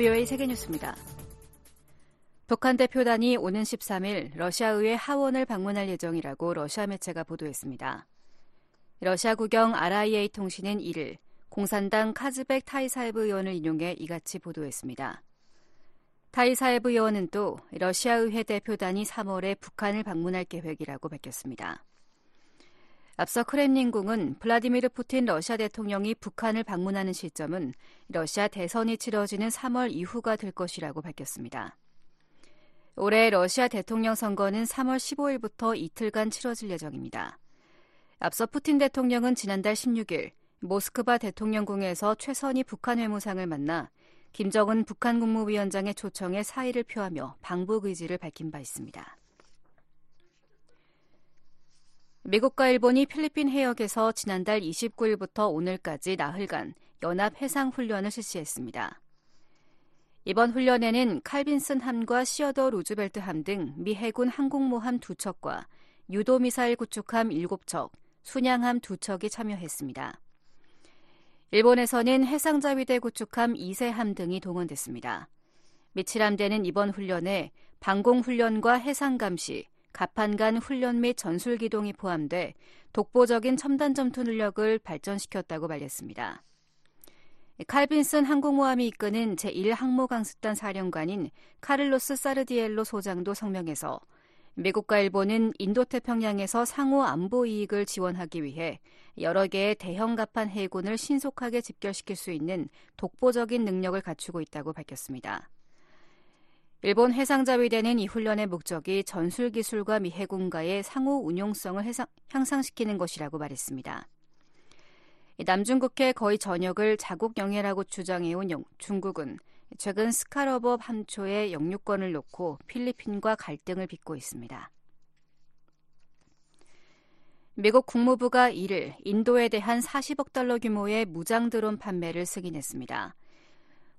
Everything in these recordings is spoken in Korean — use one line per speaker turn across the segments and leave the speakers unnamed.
VOA 세계뉴스입니다. 북한 대표단이 오는 13일 러시아 의회 하원을 방문할 예정이라고 러시아 매체가 보도했습니다. 러시아 국영 RIA 통신은 1일 공산당 카즈벡 타이사에브 의원을 인용해 이같이 보도했습니다. 타이사에브 의원은 또 러시아 의회 대표단이 3월에 북한을 방문할 계획이라고 밝혔습니다. 앞서 크렘린궁은 블라디미르 푸틴 러시아 대통령이 북한을 방문하는 시점은 러시아 대선이 치러지는 3월 이후가 될 것이라고 밝혔습니다. 올해 러시아 대통령 선거는 3월 15일부터 이틀간 치러질 예정입니다. 앞서 푸틴 대통령은 지난달 16일 모스크바 대통령궁에서 최선희 북한 외무상을 만나 김정은 북한 국무위원장의 초청에 사의를 표하며 방북 의지를 밝힌 바 있습니다. 미국과 일본이 필리핀 해역에서 지난달 29일부터 오늘까지 나흘간 연합 해상 훈련을 실시했습니다. 이번 훈련에는 칼빈슨 함과 시어더 루즈벨트 함 등 미 해군 항공모함 2척과 유도미사일 구축함 7척, 순양함 2척이 참여했습니다. 일본에서는 해상자위대 구축함 2세함 등이 동원됐습니다. 미칠함대는 이번 훈련에 방공훈련과 해상감시, 가판간 훈련 및 전술 기동이 포함돼 독보적인 첨단 전투 능력을 발전시켰다고 말했습니다. 칼빈슨 항공모함이 이끄는 제1항모강습단 사령관인 카를로스 사르디엘로 소장도 성명에서 미국과 일본은 인도태평양에서 상호 안보 이익을 지원하기 위해 여러 개의 대형 갑판 해군을 신속하게 집결시킬 수 있는 독보적인 능력을 갖추고 있다고 밝혔습니다. 일본 해상자위대는 이 훈련의 목적이 전술 기술과 미 해군과의 상호 운용성을 해상, 향상시키는 것이라고 말했습니다. 남중국해 거의 전역을 자국 영해라고 주장해온 중국은 최근 스카버러 암초의 영유권을 놓고 필리핀과 갈등을 빚고 있습니다. 미국 국무부가 1일 인도에 대한 40억 달러 규모의 무장 드론 판매를 승인했습니다.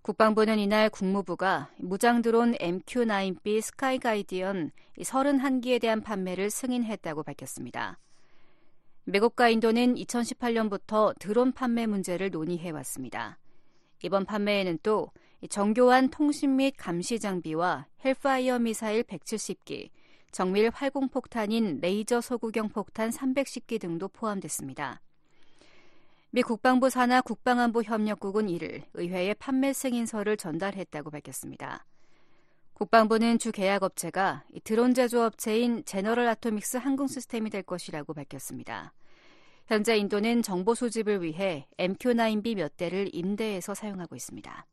국방부는 이날 국무부가 무장 드론 MQ-9B 스카이 가디언 31기에 대한 판매를 승인했다고 밝혔습니다. 미국과 인도는 2018년부터 드론 판매 문제를 논의해 왔습니다. 이번 판매에는 또 정교한 통신 및 감시 장비와 헬파이어 미사일 170기, 정밀 활공폭탄인 레이저 소구경 폭탄 310기 등도 포함됐습니다. 미 국방부 산하 국방안보 협력국은 이를 의회에 판매 승인서를 전달했다고 밝혔습니다. 국방부는 주 계약업체가 드론 제조업체인 제너럴 아토믹스 항공 시스템이 될 것이라고 밝혔습니다. 현재 인도는 정보 수집을 위해 MQ-9B 몇 대를 임대해서 사용하고 있습니다.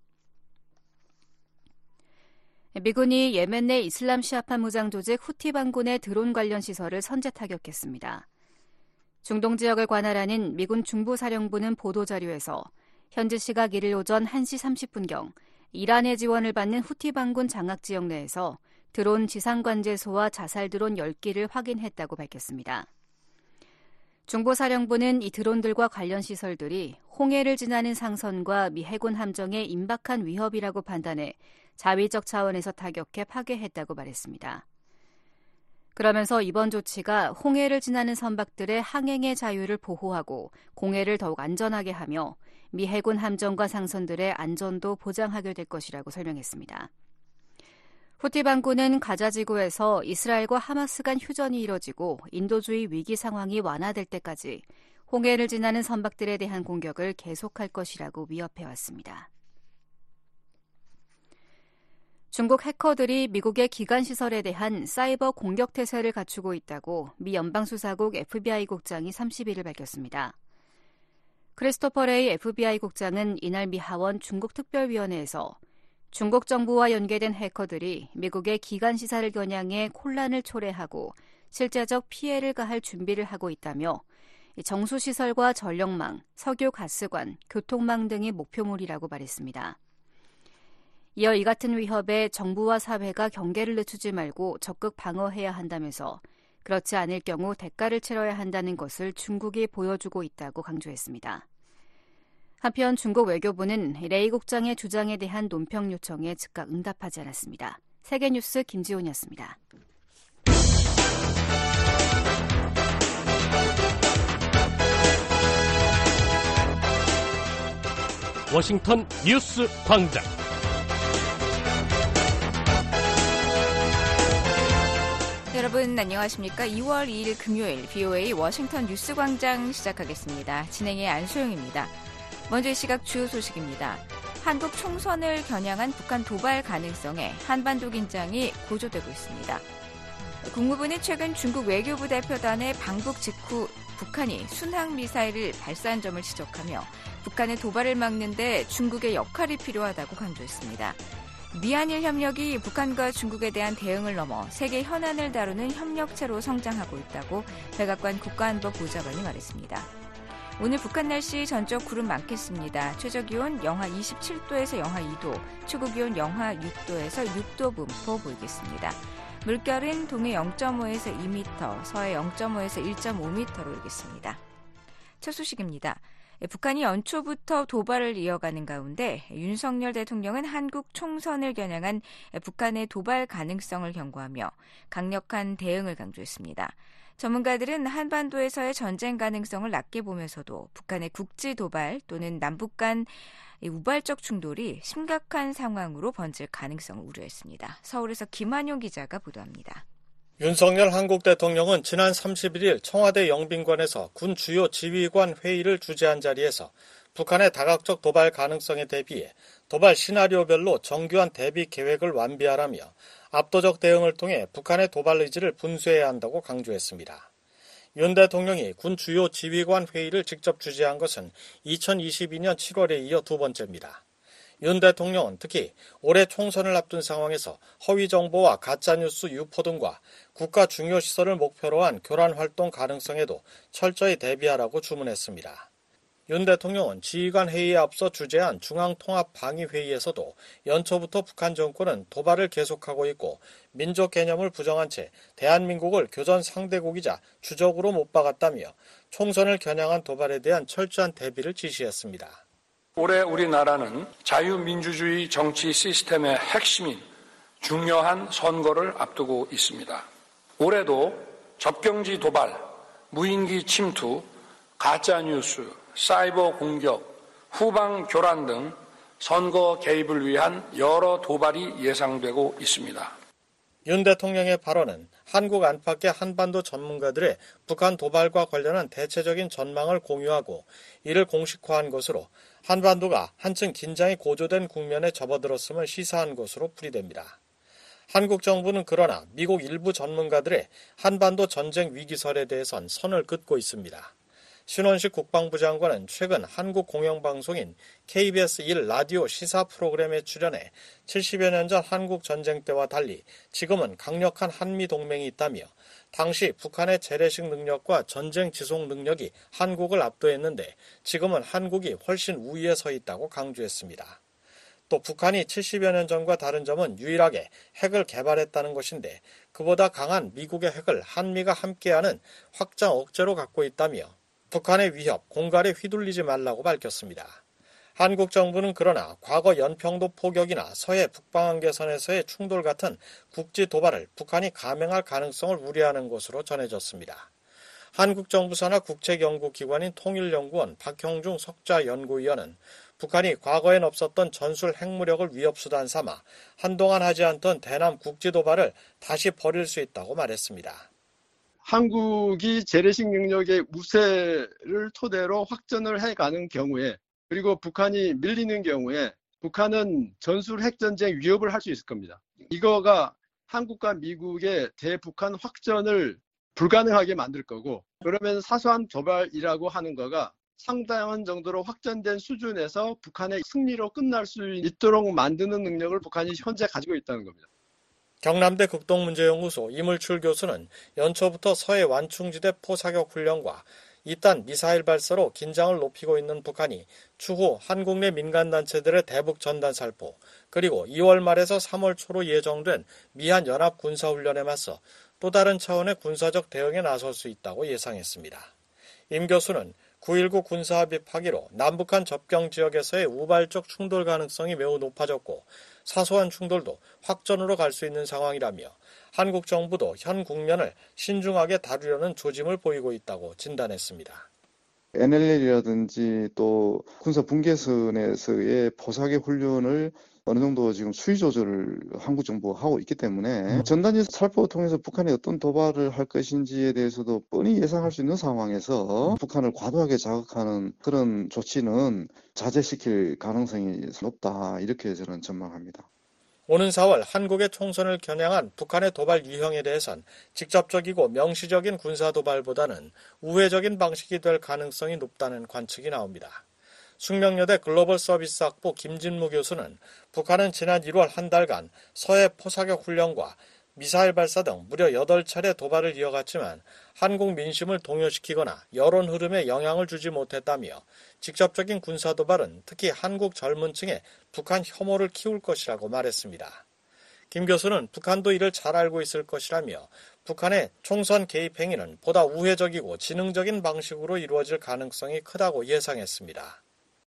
미군이 예멘 내 이슬람 시아파 무장 조직 후티 반군의 드론 관련 시설을 선제 타격했습니다. 중동 지역을 관할하는 미군 중부사령부는 보도자료에서 현지 시각 1일 오전 1시 30분경 이란의 지원을 받는 후티 반군 장악 지역 내에서 드론 지상관제소와 자살 드론 10기를 확인했다고 밝혔습니다. 중보사령부는 이 드론들과 관련 시설들이 홍해를 지나는 상선과 미 해군 함정에 임박한 위협이라고 판단해 자위적 차원에서 타격해 파괴했다고 말했습니다. 그러면서 이번 조치가 홍해를 지나는 선박들의 항행의 자유를 보호하고 공해를 더욱 안전하게 하며 미 해군 함정과 상선들의 안전도 보장하게 될 것이라고 설명했습니다. 후티 반군은 가자 지구에서 이스라엘과 하마스 간 휴전이 이뤄지고 인도주의 위기 상황이 완화될 때까지 홍해를 지나는 선박들에 대한 공격을 계속할 것이라고 위협해 왔습니다. 중국 해커들이 미국의 기관 시설에 대한 사이버 공격 태세를 갖추고 있다고 미 연방수사국 FBI 국장이 30일을 밝혔습니다. 크리스토퍼 레이 FBI 국장은 이날 미 하원 중국 특별위원회에서 중국 정부와 연계된 해커들이 미국의 기관 시설을 겨냥해 혼란을 초래하고 실제적 피해를 가할 준비를 하고 있다며 정수시설과 전력망, 석유 가스관, 교통망 등이 목표물이라고 말했습니다. 이어 이 같은 위협에 정부와 사회가 경계를 늦추지 말고 적극 방어해야 한다면서 그렇지 않을 경우 대가를 치러야 한다는 것을 중국이 보여주고 있다고 강조했습니다. 한편 중국 외교부는 레이 국장의 주장에 대한 논평 요청에 즉각 응답하지 않았습니다. 세계뉴스 김지훈이었습니다.
워싱턴 뉴스 광장. 여러분 안녕하십니까? 2월 2일 금요일 BOA 워싱턴 뉴스 광장 시작하겠습니다. 진행의 안소영입니다. 먼저 이 시각 주요 소식입니다. 한국 총선을 겨냥한 북한 도발 가능성에 한반도 긴장이 고조되고 있습니다. 국무부는 최근 중국 외교부 대표단의 방북 직후 북한이 순항 미사일을 발사한 점을 지적하며 북한의 도발을 막는데 중국의 역할이 필요하다고 강조했습니다. 미한일 협력이 북한과 중국에 대한 대응을 넘어 세계 현안을 다루는 협력체로 성장하고 있다고 백악관 국가안보보좌관이 말했습니다. 오늘 북한 날씨 전적 구름 많겠습니다. 최저 기온 영하 27도에서 영하 2도, 최고 기온 영하 6도에서 6도 분포 보이겠습니다. 물결은 동해 0.5에서 2m, 서해 0.5에서 1.5m로 일겠습니다. 첫 소식입니다. 예, 북한이 연초부터 도발을 이어가는 가운데 윤석열 대통령은 한국 총선을 겨냥한 북한의 도발 가능성을 경고하며 강력한 대응을 강조했습니다. 전문가들은 한반도에서의 전쟁 가능성을 낮게 보면서도 북한의 국지 도발 또는 남북 간 우발적 충돌이 심각한 상황으로 번질 가능성을 우려했습니다. 서울에서 김한용 기자가 보도합니다.
윤석열 한국 대통령은 지난 31일 청와대 영빈관에서 군 주요 지휘관 회의를 주재한 자리에서 북한의 다각적 도발 가능성에 대비해 도발 시나리오별로 정교한 대비 계획을 완비하라며 압도적 대응을 통해 북한의 도발 의지를 분쇄해야 한다고 강조했습니다. 윤 대통령이 군 주요 지휘관 회의를 직접 주재한 것은 2022년 7월에 이어 두 번째입니다. 윤 대통령은 특히 올해 총선을 앞둔 상황에서 허위 정보와 가짜뉴스 유포 등과 국가 중요 시설을 목표로 한 교란 활동 가능성에도 철저히 대비하라고 주문했습니다. 윤 대통령은 지휘관 회의에 앞서 주재한 중앙통합방위회의에서도 연초부터 북한 정권은 도발을 계속하고 있고 민족 개념을 부정한 채 대한민국을 교전 상대국이자 주적으로 못 박았다며 총선을 겨냥한 도발에 대한 철저한 대비를 지시했습니다.
올해 우리나라는 자유민주주의 정치 시스템의 핵심인 중요한 선거를 앞두고 있습니다. 올해도 접경지 도발, 무인기 침투, 가짜뉴스, 사이버 공격, 후방 교란 등 선거 개입을 위한 여러 도발이 예상되고 있습니다.
윤 대통령의 발언은 한국 안팎의 한반도 전문가들의 북한 도발과 관련한 대체적인 전망을 공유하고 이를 공식화한 것으로 한반도가 한층 긴장이 고조된 국면에 접어들었음을 시사한 것으로 풀이됩니다. 한국 정부는 그러나 미국 일부 전문가들의 한반도 전쟁 위기설에 대해선 선을 긋고 있습니다. 신원식 국방부 장관은 최근 한국 공영방송인 KBS 1 라디오 시사 프로그램에 출연해 70여 년 전 한국 전쟁 때와 달리 지금은 강력한 한미 동맹이 있다며 당시 북한의 재래식 능력과 전쟁 지속 능력이 한국을 압도했는데 지금은 한국이 훨씬 우위에 서 있다고 강조했습니다. 또 북한이 70여 년 전과 다른 점은 유일하게 핵을 개발했다는 것인데 그보다 강한 미국의 핵을 한미가 함께하는 확장 억제로 갖고 있다며 북한의 위협, 공갈에 휘둘리지 말라고 밝혔습니다. 한국 정부는 그러나 과거 연평도 포격이나 서해 북방한계선에서의 충돌 같은 국지 도발을 북한이 감행할 가능성을 우려하는 것으로 전해졌습니다. 한국 정부 산하 국책연구기관인 통일연구원 박형중 석좌연구위원은 북한이 과거엔 없었던 전술 핵무력을 위협수단 삼아 한동안 하지 않던 대남 국지 도발을 다시 벌일 수 있다고 말했습니다.
한국이 재래식 능력의 우세를 토대로 확전을 해가는 경우에 그리고 북한이 밀리는 경우에 북한은 전술 핵전쟁 위협을 할 수 있을 겁니다. 이거가 한국과 미국의 대북한 확전을 불가능하게 만들 거고 그러면 사소한 도발이라고 하는 거가 상당한 정도로 확전된 수준에서 북한의 승리로 끝날 수 있도록 만드는 능력을 북한이 현재 가지고 있다는 겁니다.
경남대 극동문제연구소 이물출 교수는 연초부터 서해 완충지대 포사격 훈련과 이딴 미사일 발사로 긴장을 높이고 있는 북한이 추후 한국 내 민간단체들의 대북 전단 살포, 그리고 2월 말에서 3월 초로 예정된 미한 연합 군사훈련에 맞서 또 다른 차원의 군사적 대응에 나설 수 있다고 예상했습니다. 임 교수는 9.19 군사합의 파기로 남북한 접경 지역에서의 우발적 충돌 가능성이 매우 높아졌고 사소한 충돌도 확전으로 갈 수 있는 상황이라며 한국 정부도 현 국면을 신중하게 다루려는 조짐을 보이고 있다고 진단했습니다.
NLL이라든지 또 군사 분계선에서의 포사계 훈련을 어느 정도 지금 수위 조절을 한국 정부가 하고 있기 때문에 전단지 살포를 통해서 북한이 어떤 도발을 할 것인지에 대해서도 뻔히 예상할 수 있는 상황에서 북한을 과도하게 자극하는 그런 조치는 자제시킬 가능성이 높다 이렇게 저는 전망합니다.
오는 4월 한국의 총선을 겨냥한 북한의 도발 유형에 대해선 직접적이고 명시적인 군사 도발보다는 우회적인 방식이 될 가능성이 높다는 관측이 나옵니다. 숙명여대 글로벌 서비스 학부 김진무 교수는 북한은 지난 1월 한 달간 서해 포사격 훈련과 미사일 발사 등 무려 8차례 도발을 이어갔지만 한국 민심을 동요시키거나 여론 흐름에 영향을 주지 못했다며 직접적인 군사 도발은 특히 한국 젊은 층에 북한 혐오를 키울 것이라고 말했습니다. 김 교수는 북한도 이를 잘 알고 있을 것이라며 북한의 총선 개입 행위는 보다 우회적이고 지능적인 방식으로 이루어질 가능성이 크다고 예상했습니다.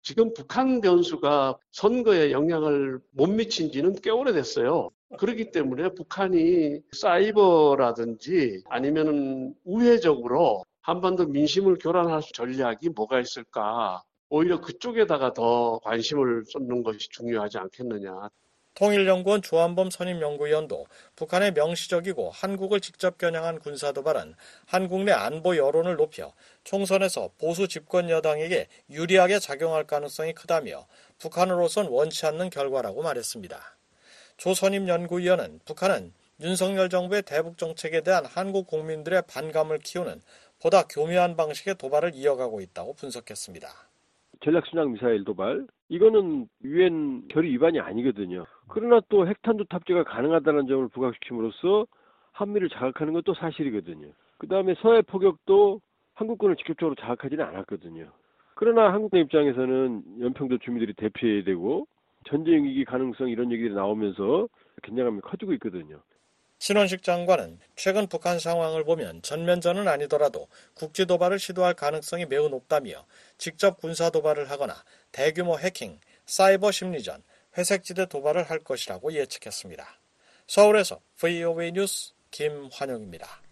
지금 북한 변수가 선거에 영향을 못 미친 지는 꽤 오래됐어요. 그렇기 때문에 북한이 사이버라든지 아니면은 우회적으로 한반도 민심을 교란할 전략이 뭐가 있을까? 오히려 그쪽에다가 더 관심을 쏟는 것이 중요하지 않겠느냐.
통일연구원 조한범 선임연구위원도 북한의 명시적이고 한국을 직접 겨냥한 군사 도발은 한국 내 안보 여론을 높여 총선에서 보수 집권 여당에게 유리하게 작용할 가능성이 크다며 북한으로선 원치 않는 결과라고 말했습니다. 조 선임 연구위원은 북한은 윤석열 정부의 대북 정책에 대한 한국 국민들의 반감을 키우는 보다 교묘한 방식의 도발을 이어가고 있다고 분석했습니다.
전략순항 미사일 도발 이거는 유엔 결의 위반이 아니거든요. 그러나 또 핵탄두 탑재가 가능하다는 점을 부각시킴으로써 한미를 자극하는 것도 사실이거든요. 그 다음에 서해 포격도 한국군을 직접적으로 자극하지는 않았거든요. 그러나 한국의 입장에서는 연평도 주민들이 대피해야 되고 전쟁 위기 가능성 이런 얘기들이 나오면서 긴장감이 커지고 있거든요.
신원식 장관은 최근 북한 상황을 보면 전면전은 아니더라도 국지 도발을 시도할 가능성이 매우 높다며 직접 군사 도발을 하거나 대규모 해킹, 사이버 심리전, 회색지대 도발을 할 것이라고 예측했습니다. 서울에서 VOA 뉴스 김환영입니다.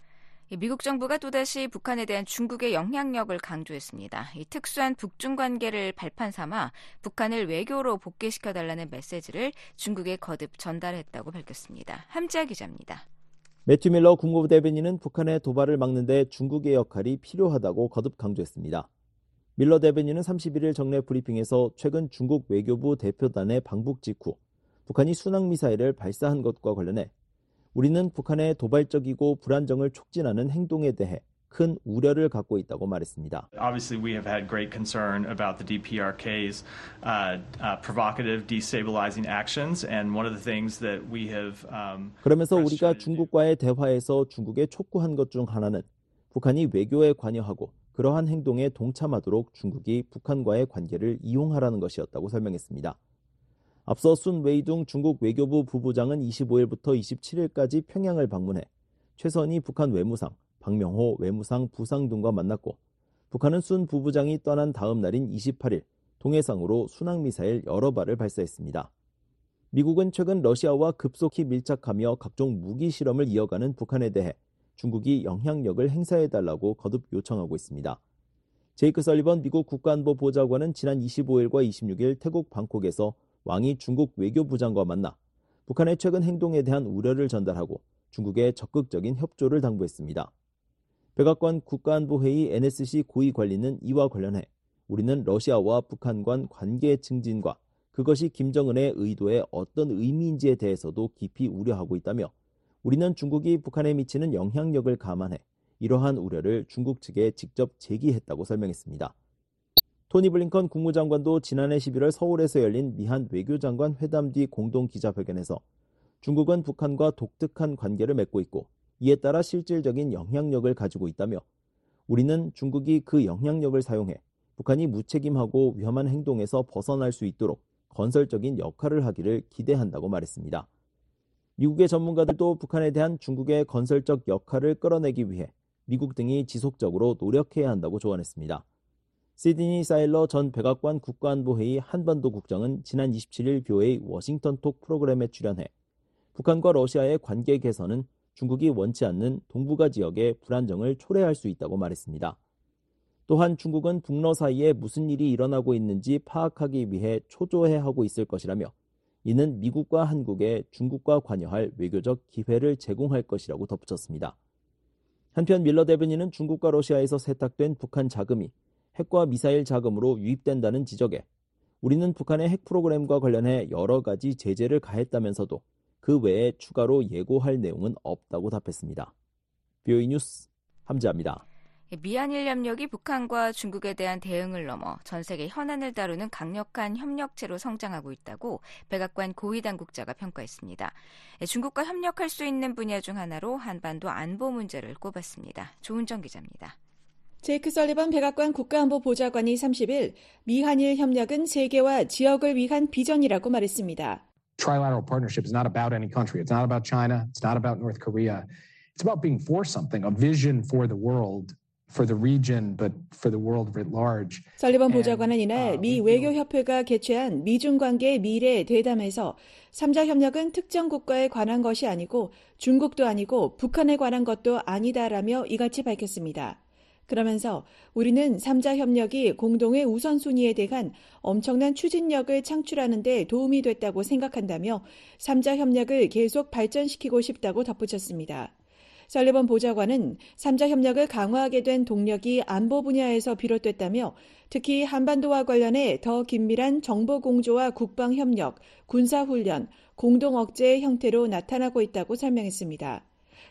미국 정부가 또다시 북한에 대한 중국의 영향력을 강조했습니다. 이 특수한 북중 관계를 발판 삼아 북한을 외교로 복귀시켜 달라는 메시지를 중국에 거듭 전달했다고 밝혔습니다. 함지아 기자입니다.
매튜 밀러 국무부 대변인은 북한의 도발을 막는 데 중국의 역할이 필요하다고 거듭 강조했습니다. 밀러 대변인은 31일 정례 브리핑에서 최근 중국 외교부 대표단의 방북 직후 북한이 순항미사일을 발사한 것과 관련해 우리는 북한의 도발적이고 불안정을 촉진하는 행동에 대해 큰 우려를 갖고 있다고 말했습니다.
Obviously, we have had great concern about the DPRK's uh, uh, provocative, destabilizing actions, and one of the things that we have. Um,
그러면서 우리가 중국과의 대화에서 중국에 촉구한 것 중 하나는 북한이 외교에 관여하고 그러한 행동에 동참하도록 중국이 북한과의 관계를 이용하라는 것이었다고 설명했습니다. 앞서 순 웨이둥 중국 외교부 부부장은 25일부터 27일까지 평양을 방문해 최선희 북한 외무상, 박명호 외무상 부상 등과 만났고 북한은 순 부부장이 떠난 다음 날인 28일 동해상으로 순항미사일 여러 발을 발사했습니다. 미국은 최근 러시아와 급속히 밀착하며 각종 무기 실험을 이어가는 북한에 대해 중국이 영향력을 행사해달라고 거듭 요청하고 있습니다. 제이크 설리번 미국 국가안보 보좌관은 지난 25일과 26일 태국 방콕에서 왕이 중국 외교부장과 만나 북한의 최근 행동에 대한 우려를 전달하고 중국에 적극적인 협조를 당부했습니다. 백악관 국가안보회의 NSC 고위 관리는 이와 관련해 우리는 러시아와 북한 간 관계 증진과 그것이 김정은의 의도에 어떤 의미인지에 대해서도 깊이 우려하고 있다며 우리는 중국이 북한에 미치는 영향력을 감안해 이러한 우려를 중국 측에 직접 제기했다고 설명했습니다. 토니 블링컨 국무장관도 지난해 11월 서울에서 열린 미한 외교장관 회담 뒤 공동 기자회견에서 중국은 북한과 독특한 관계를 맺고 있고 이에 따라 실질적인 영향력을 가지고 있다며 우리는 중국이 그 영향력을 사용해 북한이 무책임하고 위험한 행동에서 벗어날 수 있도록 건설적인 역할을 하기를 기대한다고 말했습니다. 미국의 전문가들도 북한에 대한 중국의 건설적 역할을 끌어내기 위해 미국 등이 지속적으로 노력해야 한다고 조언했습니다. 시드니 사일러 전 백악관 국가안보회의 한반도 국장은 지난 27일 뷰의 워싱턴 톡 프로그램에 출연해 북한과 러시아의 관계 개선은 중국이 원치 않는 동북아 지역의 불안정을 초래할 수 있다고 말했습니다. 또한 중국은 북러 사이에 무슨 일이 일어나고 있는지 파악하기 위해 초조해 하고 있을 것이라며 이는 미국과 한국에 중국과 관여할 외교적 기회를 제공할 것이라고 덧붙였습니다. 한편 밀러 대변인은 중국과 러시아에서 세탁된 북한 자금이 핵과 미사일 자금으로 유입된다는 지적에 우리는 북한의 핵 프로그램과 관련해 여러 가지 제재를 가했다면서도 그 외에 추가로 예고할 내용은 없다고 답했습니다. 뷰이 뉴스 함재합니다.
미한 일 협력이 북한과 중국에 대한 대응을 넘어 전 세계 현안을 다루는 강력한 협력체로 성장하고 있다고 백악관 고위 당국자가 평가했습니다. 중국과 협력할 수 있는 분야 중 하나로 한반도 안보 문제를 꼽았습니다. 조은정 기자입니다.
제이크 설리번 백악관 국가안보보좌관이 30일 미한일 협력은 세계와 지역을 위한 비전이라고 말했습니다.
Trilateral partnership is not about any country. It's not about China. It's not about North Korea. It's about being for something, a vision for the world. for the region, but for the world writ large.
설리번 보좌관은 이날 미 외교협회가 개최한 미중 관계 미래 대담에서 3자 협력은 특정 국가에 관한 것이 아니고 중국도 아니고 북한에 관한 것도 아니다라며 이같이 밝혔습니다. 그러면서 우리는 3자 협력이 공동의 우선순위에 대한 엄청난 추진력을 창출하는 데 도움이 됐다고 생각한다며 3자 협력을 계속 발전시키고 싶다고 덧붙였습니다. 설리번 보좌관은 3자 협력을 강화하게 된 동력이 안보 분야에서 비롯됐다며 특히 한반도와 관련해 더 긴밀한 정보 공조와 국방 협력, 군사 훈련, 공동 억제의 형태로 나타나고 있다고 설명했습니다.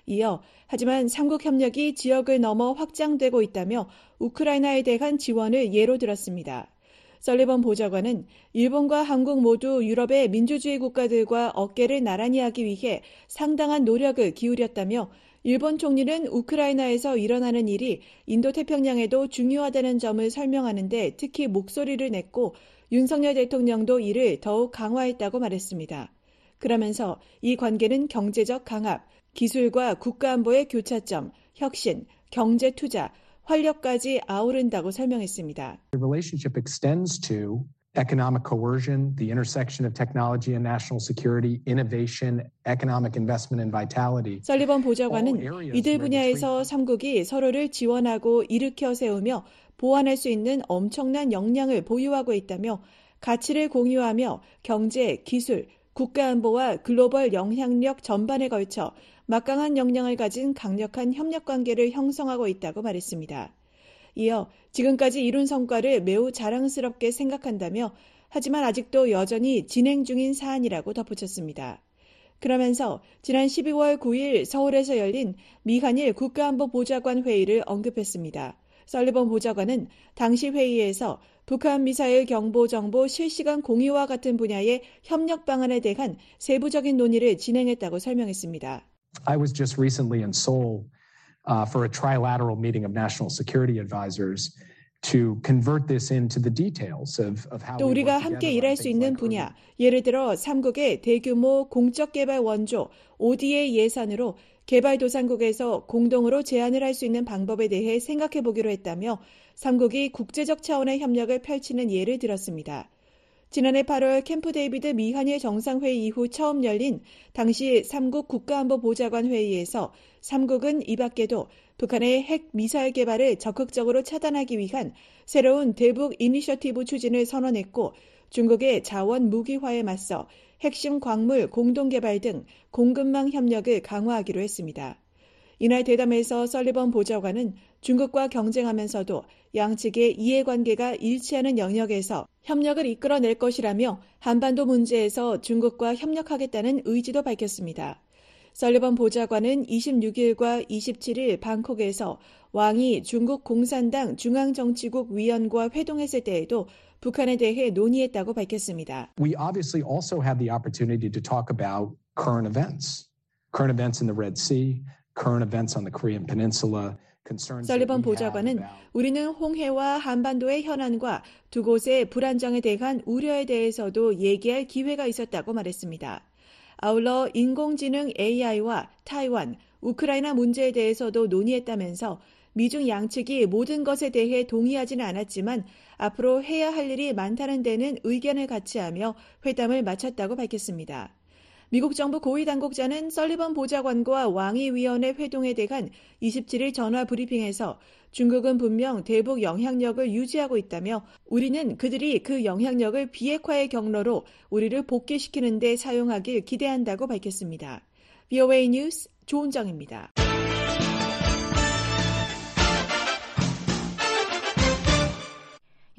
이어 하지만 삼국 협력이 지역을 넘어 확장되고 있다며 우크라이나에 대한 지원을 예로 들었습니다. 설리번 보좌관은 일본과 한국 모두 유럽의 민주주의 국가들과 어깨를 나란히 하기 위해 상당한 노력을 기울였다며 일본 총리는 우크라이나에서 일어나는 일이 인도 태평양에도 중요하다는 점을 설명하는데 특히 목소리를 냈고 윤석열 대통령도 이를 더욱 강화했다고 말했습니다. 그러면서 이 관계는 경제적 강압, 기술과 국가안보의 교차점, 혁신, 경제 투자, 활력까지 아우른다고 설명했습니다.
The relationship extends to economic coercion, the intersection of technology and national security, innovation, economic investment and vitality.
설리번 보좌관은 이들 분야에서 삼국이 서로를 지원하고 일으켜 세우며 보완할 수 있는 엄청난 역량을 보유하고 있다며 가치를 공유하며 경제, 기술, 국가안보와 글로벌 영향력 전반에 걸쳐 막강한 역량을 가진 강력한 협력 관계를 형성하고 있다고 말했습니다. 이어 지금까지 이룬 성과를 매우 자랑스럽게 생각한다며 하지만 아직도 여전히 진행 중인 사안이라고 덧붙였습니다. 그러면서 지난 12월 9일 서울에서 열린 미한일 국가안보보좌관 회의를 언급했습니다. 설리번 보좌관은 당시 회의에서 북한 미사일 경보 정보 실시간 공유와 같은 분야의 협력 방안에 대한 세부적인 논의를 진행했다고 설명했습니다.
I was just recently in Seoul uh, for a trilateral meeting of national security advisors to convert this into the details of, of how
또 우리가 함께 일할 수 있는 분야, 예를 들어 삼국의 대규모 공적 개발 원조 ODA 예산으로 개발도상국에서 공동으로 제안을 할 수 있는 방법에 대해 생각해 보기로 했다며 삼국이 국제적 차원의 협력을 펼치는 예를 들었습니다. 지난해 8월 캠프 데이비드 미한일 정상회의 이후 처음 열린 당시 3국 국가안보보좌관 회의에서 3국은 이 밖에도 북한의 핵 미사일 개발을 적극적으로 차단하기 위한 새로운 대북 이니셔티브 추진을 선언했고 중국의 자원 무기화에 맞서 핵심 광물 공동 개발 등 공급망 협력을 강화하기로 했습니다. 이날 대담에서 설리번 보좌관은 중국과 경쟁하면서도 양측의 이해관계가 일치하는 영역에서 협력을 이끌어낼 것이라며 한반도 문제에서 중국과 협력하겠다는 의지도 밝혔습니다. 설리번 보좌관은 26일과 27일 방콕에서 왕이 중국 공산당 중앙정치국 위원과 회동했을 때에도 북한에 대해 논의했다고 밝혔습니다.
We obviously also had the opportunity to talk about current events. Current events in the Red Sea, current events on the Korean Peninsula.
설리번 보좌관은 우리는 홍해와 한반도의 현안과 두 곳의 불안정에 대한 우려에 대해서도 얘기할 기회가 있었다고 말했습니다. 아울러 인공지능 AI와 타이완, 우크라이나 문제에 대해서도 논의했다면서 미중 양측이 모든 것에 대해 동의하지는 않았지만 앞으로 해야 할 일이 많다는 데는 의견을 같이 하며 회담을 마쳤다고 밝혔습니다. 미국 정부 고위 당국자는 설리번 보좌관과 왕위위원회 회동에 대한 27일 전화 브리핑에서 중국은 분명 대북 영향력을 유지하고 있다며 우리는 그들이 그 영향력을 비핵화의 경로로 우리를 복귀시키는 데 사용하길 기대한다고 밝혔습니다. VOA 뉴스 조은정입니다.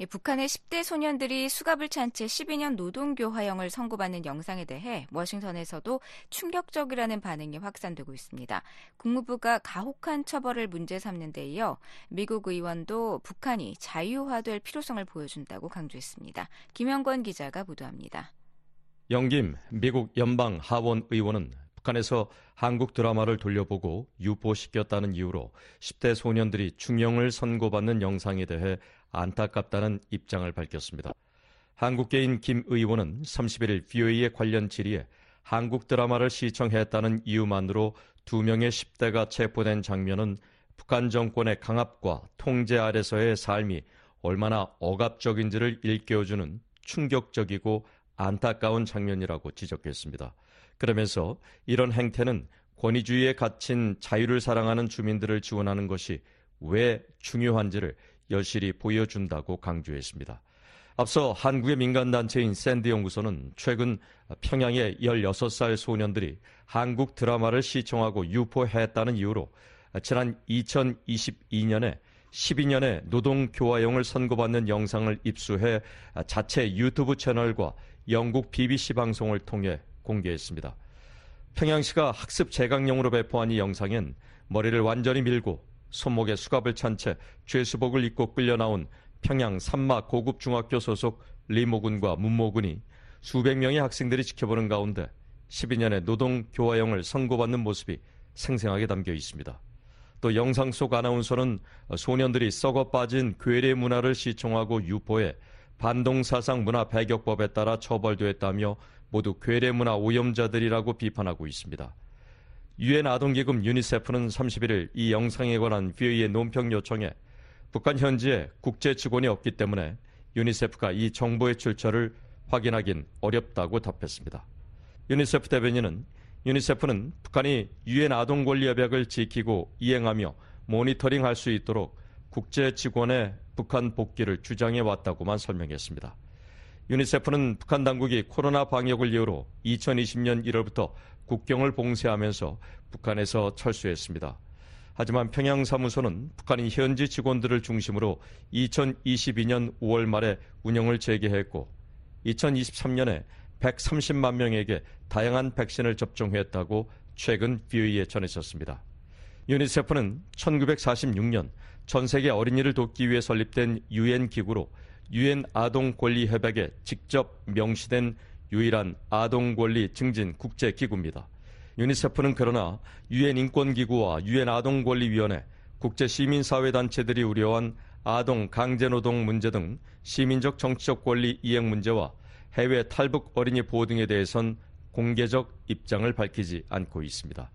북한의 10대 소년들이 수갑을 찬 채 12년 노동교화형을 선고받는 영상에 대해 워싱턴에서도 충격적이라는 반응이 확산되고 있습니다. 국무부가 가혹한 처벌을 문제 삼는 데 이어 미국 의원도 북한이 자유화될 필요성을 보여준다고 강조했습니다. 김영권 기자가 보도합니다.
영김 미국 연방 하원 의원은 북한에서 한국 드라마를 돌려보고 유포시켰다는 이유로 10대 소년들이 중형을 선고받는 영상에 대해 안타깝다는 입장을 밝혔습니다. 한국계인 김 의원은 31일 VOA의 관련 질의에 한국 드라마를 시청했다는 이유만으로 두 명의 10대가 체포된 장면은 북한 정권의 강압과 통제 아래서의 삶이 얼마나 억압적인지를 일깨워주는 충격적이고 안타까운 장면이라고 지적했습니다. 그러면서 이런 행태는 권위주의에 갇힌 자유를 사랑하는 주민들을 지원하는 것이 왜 중요한지를 여실히 보여준다고 강조했습니다. 앞서 한국의 민간단체인 샌드 연구소는 최근 평양의 16살 소년들이 한국 드라마를 시청하고 유포했다는 이유로 지난 2022년에 12년의 노동교화용을 선고받는 영상을 입수해 자체 유튜브 채널과 영국 BBC 방송을 통해 공개했습니다. 평양시가 학습 재강용으로 배포한 이 영상엔 머리를 완전히 밀고 손목에 수갑을 찬 채 죄수복을 입고 끌려 나온 평양 산마 고급 중학교 소속 리모군과 문모군이 수백 명의 학생들이 지켜보는 가운데 12년의 노동 교화형을 선고받는 모습이 생생하게 담겨 있습니다. 또 영상 속 아나운서는 소년들이 썩어 빠진 괴뢰 문화를 시청하고 유포해 반동사상 문화 배격법에 따라 처벌됐다며 모두 괴뢰 문화 오염자들이라고 비판하고 있습니다. 유엔 아동기금 유니세프는 31일 이 영상에 관한 VOA의 논평 요청에 북한 현지에 국제 직원이 없기 때문에 유니세프가 이 정보의 출처를 확인하긴 어렵다고 답했습니다. 유니세프 대변인은 유니세프는 북한이 유엔 아동 권리 협약을 지키고 이행하며 모니터링할 수 있도록 국제 직원의 북한 복귀를 주장해 왔다고만 설명했습니다. 유니세프는 북한 당국이 코로나 방역을 이유로 2020년 1월부터 국경을 봉쇄하면서 북한에서 철수했습니다. 하지만 평양 사무소는 북한이 현지 직원들을 중심으로 2022년 5월 말에 운영을 재개했고 2023년에 130만 명에게 다양한 백신을 접종했다고 최근 VOE에 전했었습니다. 유니세프는 1946년 전 세계 어린이를 돕기 위해 설립된 유엔 기구로 유엔 아동 권리 협약에 직접 명시된 유일한 아동 권리 증진 국제 기구입니다. 유니세프는 그러나 유엔 인권기구와 유엔 아동 권리 위원회, 국제 시민 사회 단체들이 우려한 아동 강제노동 문제 등 시민적 정치적 권리 이행 문제와 해외 탈북 어린이 보호 등에 대해선 공개적 입장을 밝히지 않고 있습니다.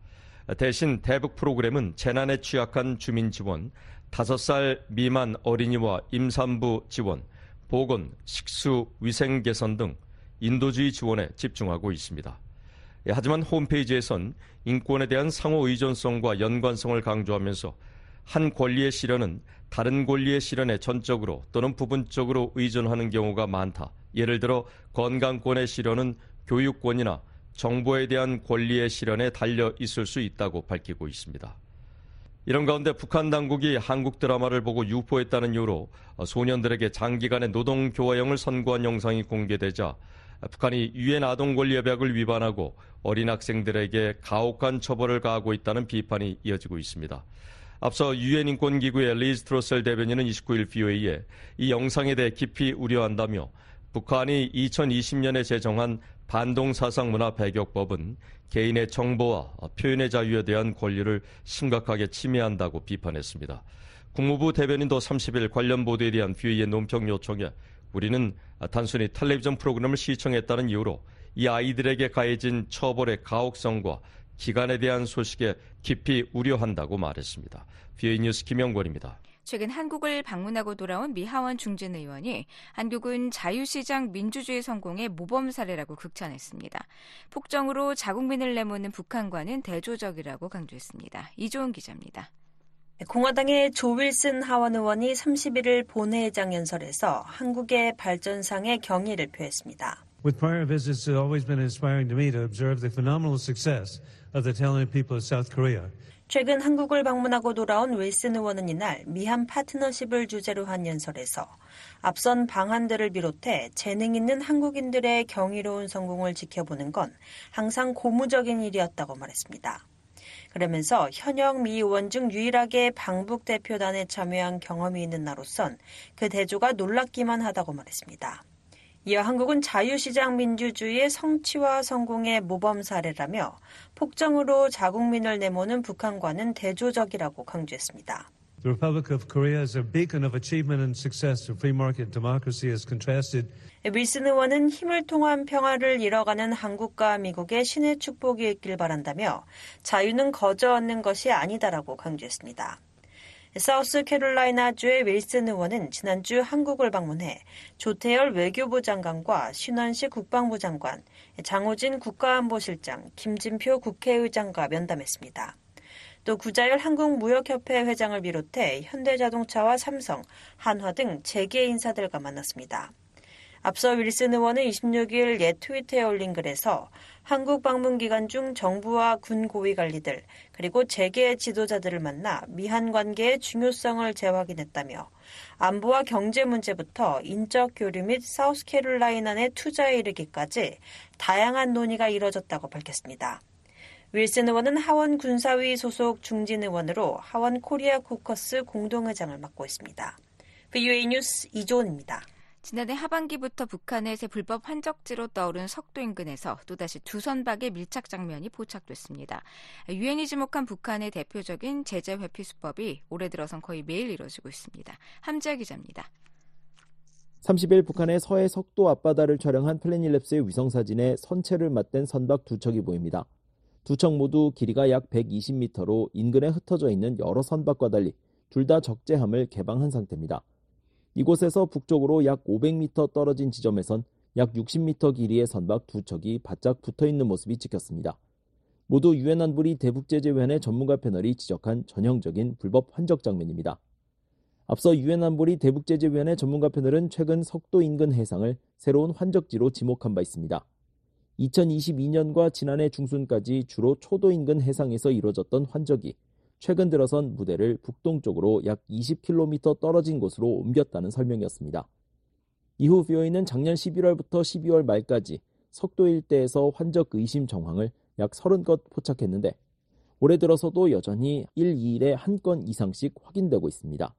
대신 대북 프로그램은 재난에 취약한 주민 지원, 5살 미만 어린이와 임산부 지원, 보건, 식수, 위생 개선 등 인도주의 지원에 집중하고 있습니다. 예, 하지만 홈페이지에선 인권에 대한 상호 의존성과 연관성을 강조하면서 한 권리의 실현은 다른 권리의 실현에 전적으로 또는 부분적으로 의존하는 경우가 많다. 예를 들어 건강권의 실현은 교육권이나 정보에 대한 권리의 실현에 달려 있을 수 있다고 밝히고 있습니다. 이런 가운데 북한 당국이 한국 드라마를 보고 유포했다는 이유로 소년들에게 장기간의 노동 교화형을 선고한 영상이 공개되자 북한이 유엔 아동 권리 협약을 위반하고 어린 학생들에게 가혹한 처벌을 가하고 있다는 비판이 이어지고 있습니다. 앞서 유엔 인권기구의 리즈 트로셀 대변인은 29일 VOA에 이 영상에 대해 깊이 우려한다며 북한이 2020년에 제정한 반동사상 문화 배격법은 개인의 정보와 표현의 자유에 대한 권리를 심각하게 침해한다고 비판했습니다. 국무부 대변인도 30일 관련 보도에 대한 VOA의 논평 요청에 우리는 단순히 텔레비전 프로그램을 시청했다는 이유로 이 아이들에게 가해진 처벌의 가혹성과 기간에 대한 소식에 깊이 우려한다고 말했습니다. 비에 뉴스 김영권입니다.
최근 한국을 방문하고 돌아온 미하원 중진 의원이 한국은 자유시장 민주주의 성공의 모범 사례라고 극찬했습니다. 폭정으로 자국민을 내모는 북한과는 대조적이라고 강조했습니다. 이조은 기자입니다.
공화당의 조 윌슨 하원 의원이 31일 본회의장 연설에서 한국의 발전상의 경의를 표했습니다.
With prior visits, it's always been inspiring to me to observe the phenomenal success of the talented people of South Korea.
최근 한국을 방문하고 돌아온 윌슨 의원은 이날 미한 파트너십을 주제로 한 연설에서 앞선 방안들을 비롯해 재능 있는 한국인들의 경이로운 성공을 지켜보는 건 항상 고무적인 일이었다고 말했습니다. 그러면서 현역 미 의원 중 유일하게 방북 대표단에 참여한 경험이 있는 나로선 그 대조가 놀랍기만 하다고 말했습니다. 이어 한국은 자유시장 민주주의의 성취와 성공의 모범 사례라며 폭정으로 자국민을 내모는 북한과는 대조적이라고 강조했습니다.
The Republic of Korea is a beacon of achievement and success of free market democracy as contrasted
윌슨 의원은 힘을 통한 평화를 이뤄가는 한국과 미국의 신의 축복이 있길 바란다며 자유는 거저 얻는 것이 아니다라고 강조했습니다. 사우스 캐롤라이나주의 윌슨 의원은 지난주 한국을 방문해 조태열 외교부 장관과 신원식 국방부 장관, 장호진 국가안보실장, 김진표 국회의장과 면담했습니다. 또 구자열 한국무역협회 회장을 비롯해 현대자동차와 삼성, 한화 등 재계 인사들과 만났습니다. 앞서 윌슨 의원은 26일 옛 트위터에 올린 글에서 한국 방문 기간 중 정부와 군 고위 관리들 그리고 재계 지도자들을 만나 미한 관계의 중요성을 재확인했다며 안보와 경제 문제부터 인적 교류 및 사우스캐롤라이나 내 투자에 이르기까지 다양한 논의가 이뤄졌다고 밝혔습니다. 윌슨 의원은 하원 군사위 소속 중진 의원으로 하원 코리아 코커스 공동의장을 맡고 있습니다. VOA 뉴스 이조은입니다.
지난해 하반기부터 북한의 새 불법 환적지로 떠오른 석도 인근에서 또다시 두 선박의 밀착 장면이 포착됐습니다. 유엔이 지목한 북한의 대표적인 제재 회피 수법이 올해 들어선 거의 매일 이뤄지고 있습니다. 함지아 기자입니다.
30일 북한의 서해 석도 앞바다를 촬영한 플래닛랩스의 위성사진에 선체를 맞댄 선박 두 척이 보입니다. 두 척 모두 길이가 약 120m로 인근에 흩어져 있는 여러 선박과 달리 둘 다 적재함을 개방한 상태입니다. 이곳에서 북쪽으로 약 500m 떨어진 지점에선 약 60m 길이의 선박 두 척이 바짝 붙어 있는 모습이 찍혔습니다. 모두 유엔 안보리 대북제재위원회 전문가 패널이 지적한 전형적인 불법 환적 장면입니다. 앞서 유엔 안보리 대북제재위원회 전문가 패널은 최근 석도 인근 해상을 새로운 환적지로 지목한 바 있습니다. 2022년과 지난해 중순까지 주로 초도 인근 해상에서 이루어졌던 환적이 최근 들어선 무대를 북동쪽으로 약 20km 떨어진 곳으로 옮겼다는 설명이었습니다. 이후 VOA는 작년 11월부터 12월 말까지 석도 일대에서 환적 의심 정황을 약 30건 포착했는데 올해 들어서도 여전히 1, 2일에 한 건 이상씩 확인되고 있습니다.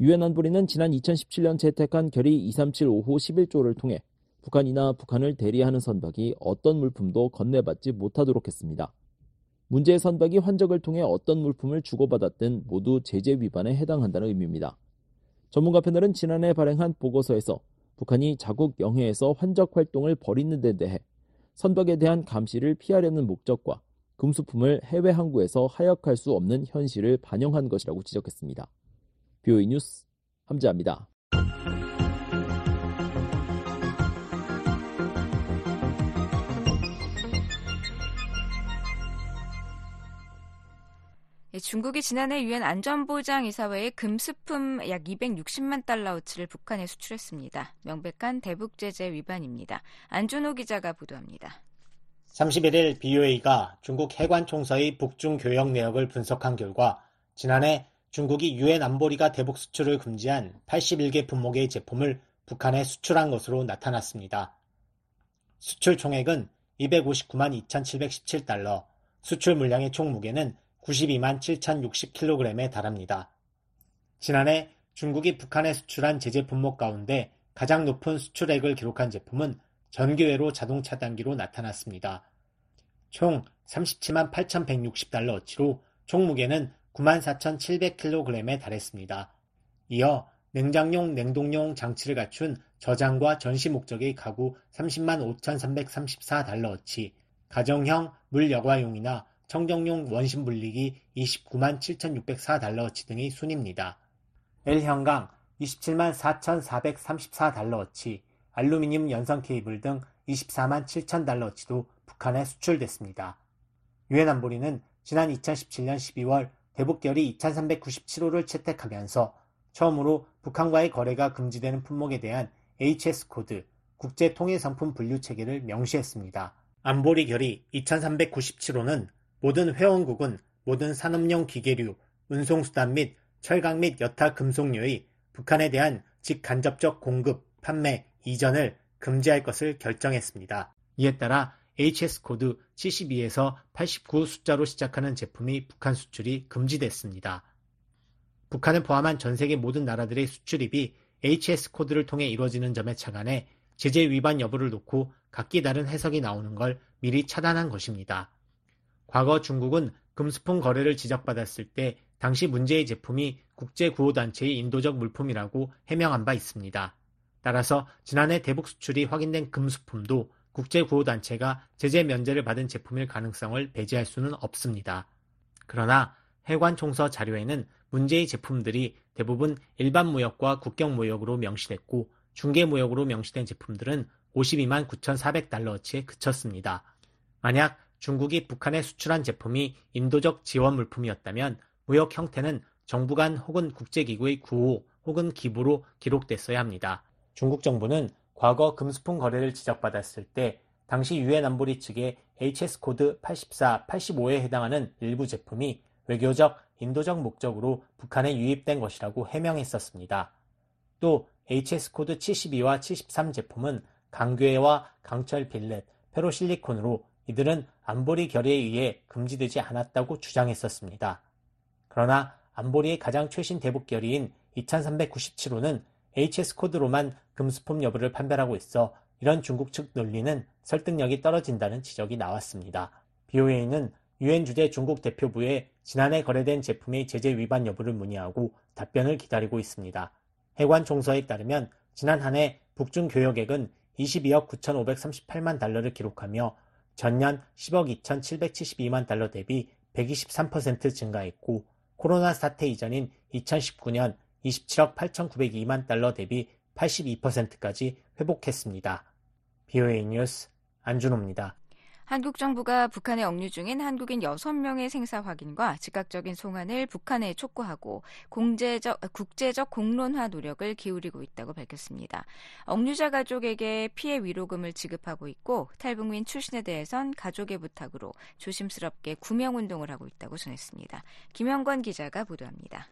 유엔 안보리는 지난 2017년 채택한 결의 2375호 11조를 통해 북한이나 북한을 대리하는 선박이 어떤 물품도 건네받지 못하도록 했습니다. 문제의 선박이 환적을 통해 어떤 물품을 주고받았든 모두 제재 위반에 해당한다는 의미입니다. 전문가 패널은 지난해 발행한 보고서에서 북한이 자국 영해에서 환적 활동을 벌이는 데 대해 선박에 대한 감시를 피하려는 목적과 금수품을 해외 항구에서 하역할 수 없는 현실을 반영한 것이라고 지적했습니다. 뷰이 뉴스 함재합니다.
중국이 지난해 유엔 안전보장이사회에 금수품 약 260만 달러어치를 북한에 수출했습니다. 명백한 대북 제재 위반입니다. 안준호 기자가 보도합니다.
31일 BOA가 중국 해관 총서의 북중 교역 내역을 분석한 결과 지난해 중국이 유엔 안보리가 대북 수출을 금지한 81개 품목의 제품을 북한에 수출한 것으로 나타났습니다. 수출 총액은 259만 2,717달러, 수출 물량의 총 무게는 92만 7,060kg에 달합니다. 지난해 중국이 북한에 수출한 제재 품목 가운데 가장 높은 수출액을 기록한 제품은 전기회로 자동차 단기로 나타났습니다. 총 37만 8,160달러어치로 총 무게는 9만 4,700kg에 달했습니다. 이어 냉장용, 냉동용 장치를 갖춘 저장과 전시 목적의 가구 30만 5,334달러어치, 가정형 물여과용이나 청정용 원심 분리기 29만 7,604달러어치 등이 순입니다. L형강 27만 4,434달러어치, 알루미늄 연성 케이블 등 24만 7천 달러어치도 북한에 수출됐습니다. 유엔 안보리는 지난 2017년 12월 대북 결의 2397호를 채택하면서 처음으로 북한과의 거래가 금지되는 품목에 대한 HS 코드, 국제 통일 상품 분류 체계를 명시했습니다. 안보리 결의 2397호는 모든 회원국은 모든 산업용 기계류, 운송수단 및 철강 및 여타 금속류의 북한에 대한 직간접적 공급, 판매, 이전을 금지할 것을 결정했습니다. 이에 따라 HS 코드 72에서 89 숫자로 시작하는 제품이 북한 수출이 금지됐습니다. 북한을 포함한 전 세계 모든 나라들의 수출입이 HS 코드를 통해 이루어지는 점에 착안해 제재 위반 여부를 놓고 각기 다른 해석이 나오는 걸 미리 차단한 것입니다. 과거 중국은 금수품 거래를 지적받았을 때 당시 문제의 제품이 국제 구호단체의 인도적 물품이라고 해명한 바 있습니다. 따라서 지난해 대북 수출이 확인된 금수품도 국제 구호단체가 제재 면제를 받은 제품일 가능성을 배제할 수는 없습니다. 그러나 해관 총서 자료에는 문제의 제품들이 대부분 일반 무역과 국경 무역으로 명시됐고 중개 무역으로 명시된 제품들은 52만 9,400달러어치에 그쳤습니다. 만약 중국이 북한에 수출한 제품이 인도적 지원 물품이었다면 무역 형태는 정부 간 혹은 국제기구의 구호 혹은 기부로 기록됐어야 합니다. 중국 정부는 과거 금수품 거래를 지적받았을 때 당시 유엔 안보리 측의 HS 코드 84, 85에 해당하는 일부 제품이 외교적, 인도적 목적으로 북한에 유입된 것이라고 해명했었습니다. 또 HS 코드 72와 73 제품은 강괴와 강철 billet, 페로실리콘으로 이들은 안보리 결의에 의해 금지되지 않았다고 주장했었습니다. 그러나 안보리의 가장 최신 대북 결의인 2397호는 HS 코드로만 금수품 여부를 판별하고 있어 이런 중국 측 논리는 설득력이 떨어진다는 지적이 나왔습니다. BOA는 유엔 주재 중국 대표부에 지난해 거래된 제품의 제재 위반 여부를 문의하고 답변을 기다리고 있습니다. 해관 총서에 따르면 지난 한 해 북중 교역액은 22억 9,538만 달러를 기록하며 전년 10억 2,772만 달러 대비 123% 증가했고 코로나 사태 이전인 2019년 27억 8,902만 달러 대비 82%까지 회복했습니다. BOA 뉴스 안준호입니다.
한국 정부가 북한에 억류 중인 한국인 6명의 생사 확인과 즉각적인 송환을 북한에 촉구하고 공제적, 국제적 공론화 노력을 기울이고 있다고 밝혔습니다. 억류자 가족에게 피해 위로금을 지급하고 있고 탈북민 출신에 대해선 가족의 부탁으로 조심스럽게 구명 운동을 하고 있다고 전했습니다. 김영권 기자가 보도합니다.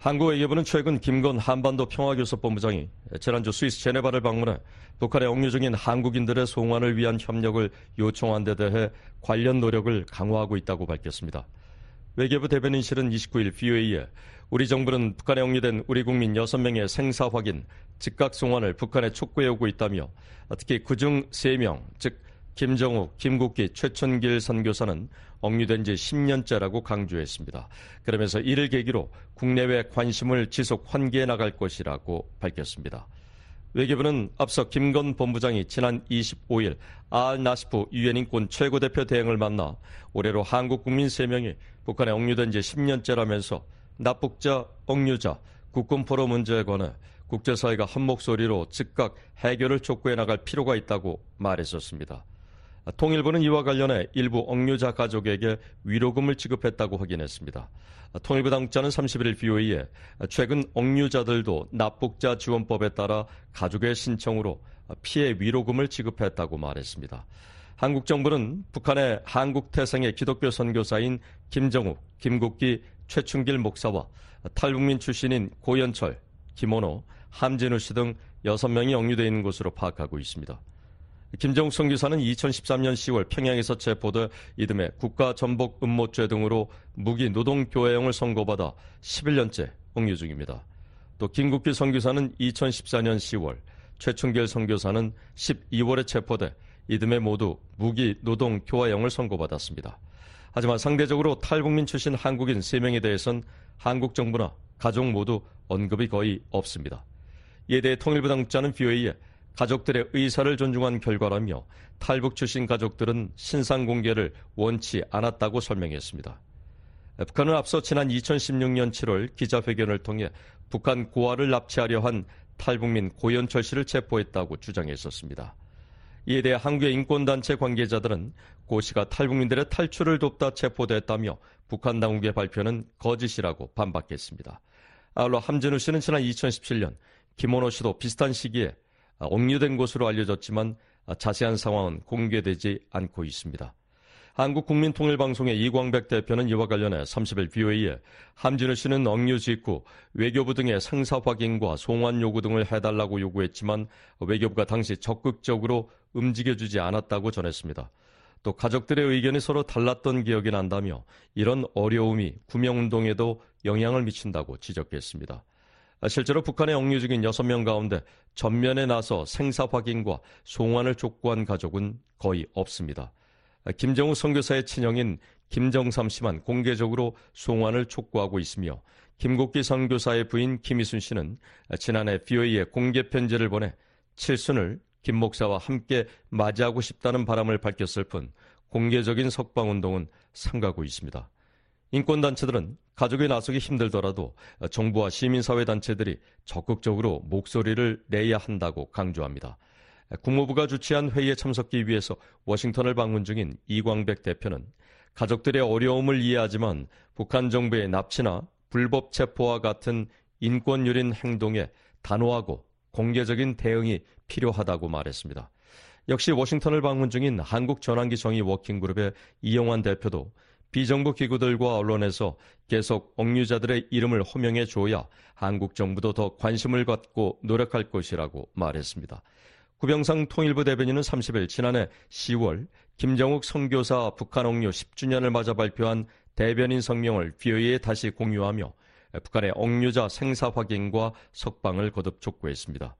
한국 외교부는 최근 김건 한반도 평화교섭본부장이 지난주 스위스 제네바를 방문해 북한에 억류 중인 한국인들의 송환을 위한 협력을 요청한 데 대해 관련 노력을 강화하고 있다고 밝혔습니다. 외교부 대변인실은 29일 BOA에 우리 정부는 북한에 억류된 우리 국민 6명의 생사 확인, 즉각 송환을 북한에 촉구해 오고 있다며 특히 그중 3명, 즉 김정욱, 김국기, 최천길 선교사는 억류된 지 10년째라고 강조했습니다. 그러면서 이를 계기로 국내외 관심을 지속 환기해 나갈 것이라고 밝혔습니다. 외교부는 앞서 김건 본부장이 지난 25일 알 나스프 유엔 인권 최고대표 대행을 만나 올해로 한국 국민 3명이 북한에 억류된 지 10년째라면서 납북자, 억류자, 국군포로 문제에 관해 국제사회가 한 목소리로 즉각 해결을 촉구해 나갈 필요가 있다고 말했었습니다. 통일부는 이와 관련해 일부 억류자 가족에게 위로금을 지급했다고 확인했습니다. 통일부 당국자는 31일 BOE에 최근 억류자들도 납북자 지원법에 따라 가족의 신청으로 피해 위로금을 지급했다고 말했습니다. 한국 정부는 북한의 한국 태생의 기독교 선교사인 김정욱, 김국기, 최충길 목사와 탈북민 출신인 고연철, 김원호, 함진우 씨 등 6명이 억류되어 있는 것으로 파악하고 있습니다. 김정욱 선교사는 2013년 10월 평양에서 체포돼 이듬해 국가 전복 음모죄 등으로 무기 노동교회형을 선고받아 11년째 억류 중입니다. 또 김국기 선교사는 2014년 10월, 최충길 선교사는 12월에 체포돼 이듬해 모두 무기 노동 교화형을 선고받았습니다. 하지만 상대적으로 탈북민 출신 한국인 3명에 대해선 한국 정부나 가족 모두 언급이 거의 없습니다. 이에 대해 통일부 당국자는 BOA에 가족들의 의사를 존중한 결과라며 탈북 출신 가족들은 신상 공개를 원치 않았다고 설명했습니다. 북한은 앞서 지난 2016년 7월 기자회견을 통해 북한 고아를 납치하려 한 탈북민 고현철 씨를 체포했다고 주장했었습니다. 이에 대해 한국의 인권단체 관계자들은 고 씨가 탈북민들의 탈출을 돕다 체포됐다며 북한 당국의 발표는 거짓이라고 반박했습니다. 아울러 함진우 씨는 지난 2017년 김원호 씨도 비슷한 시기에 억류된 것으로 알려졌지만 자세한 상황은 공개되지 않고 있습니다. 한국국민통일방송의 이광백 대표는 이와 관련해 30일 BOA에 함진우 씨는 억류 직후 외교부 등의 상사 확인과 송환 요구 등을 해달라고 요구했지만 외교부가 당시 적극적으로 움직여주지 않았다고 전했습니다. 또 가족들의 의견이 서로 달랐던 기억이 난다며 이런 어려움이 구명운동에도 영향을 미친다고 지적했습니다. 실제로 북한에 억류 중인 6명 가운데 전면에 나서 생사 확인과 송환을 촉구한 가족은 거의 없습니다. 김정우 선교사의 친형인 김정삼 씨만 공개적으로 송환을 촉구하고 있으며 김국기 선교사의 부인 김희순 씨는 지난해 BOE에 공개 편지를 보내 칠순을 김 목사와 함께 맞이하고 싶다는 바람을 밝혔을 뿐 공개적인 석방운동은 삼가고 있습니다. 인권단체들은 가족이 나서기 힘들더라도 정부와 시민사회단체들이 적극적으로 목소리를 내야 한다고 강조합니다. 국무부가 주최한 회의에 참석하기 위해서 워싱턴을 방문 중인 이광백 대표는 가족들의 어려움을 이해하지만 북한 정부의 납치나 불법 체포와 같은 인권유린 행동에 단호하고 공개적인 대응이 필요하다고 말했습니다. 역시 워싱턴을 방문 중인 한국전환기 정의 워킹그룹의 이영환 대표도 비정부 기구들과 언론에서 계속 억류자들의 이름을 호명해 줘야 한국 정부도 더 관심을 갖고 노력할 것이라고 말했습니다. 구병상 통일부 대변인은 30일 지난해 10월 김정욱 선교사 북한 억류 10주년을 맞아 발표한 대변인 성명을 비어에 다시 공유하며 북한의 억류자 생사 확인과 석방을 거듭 촉구했습니다.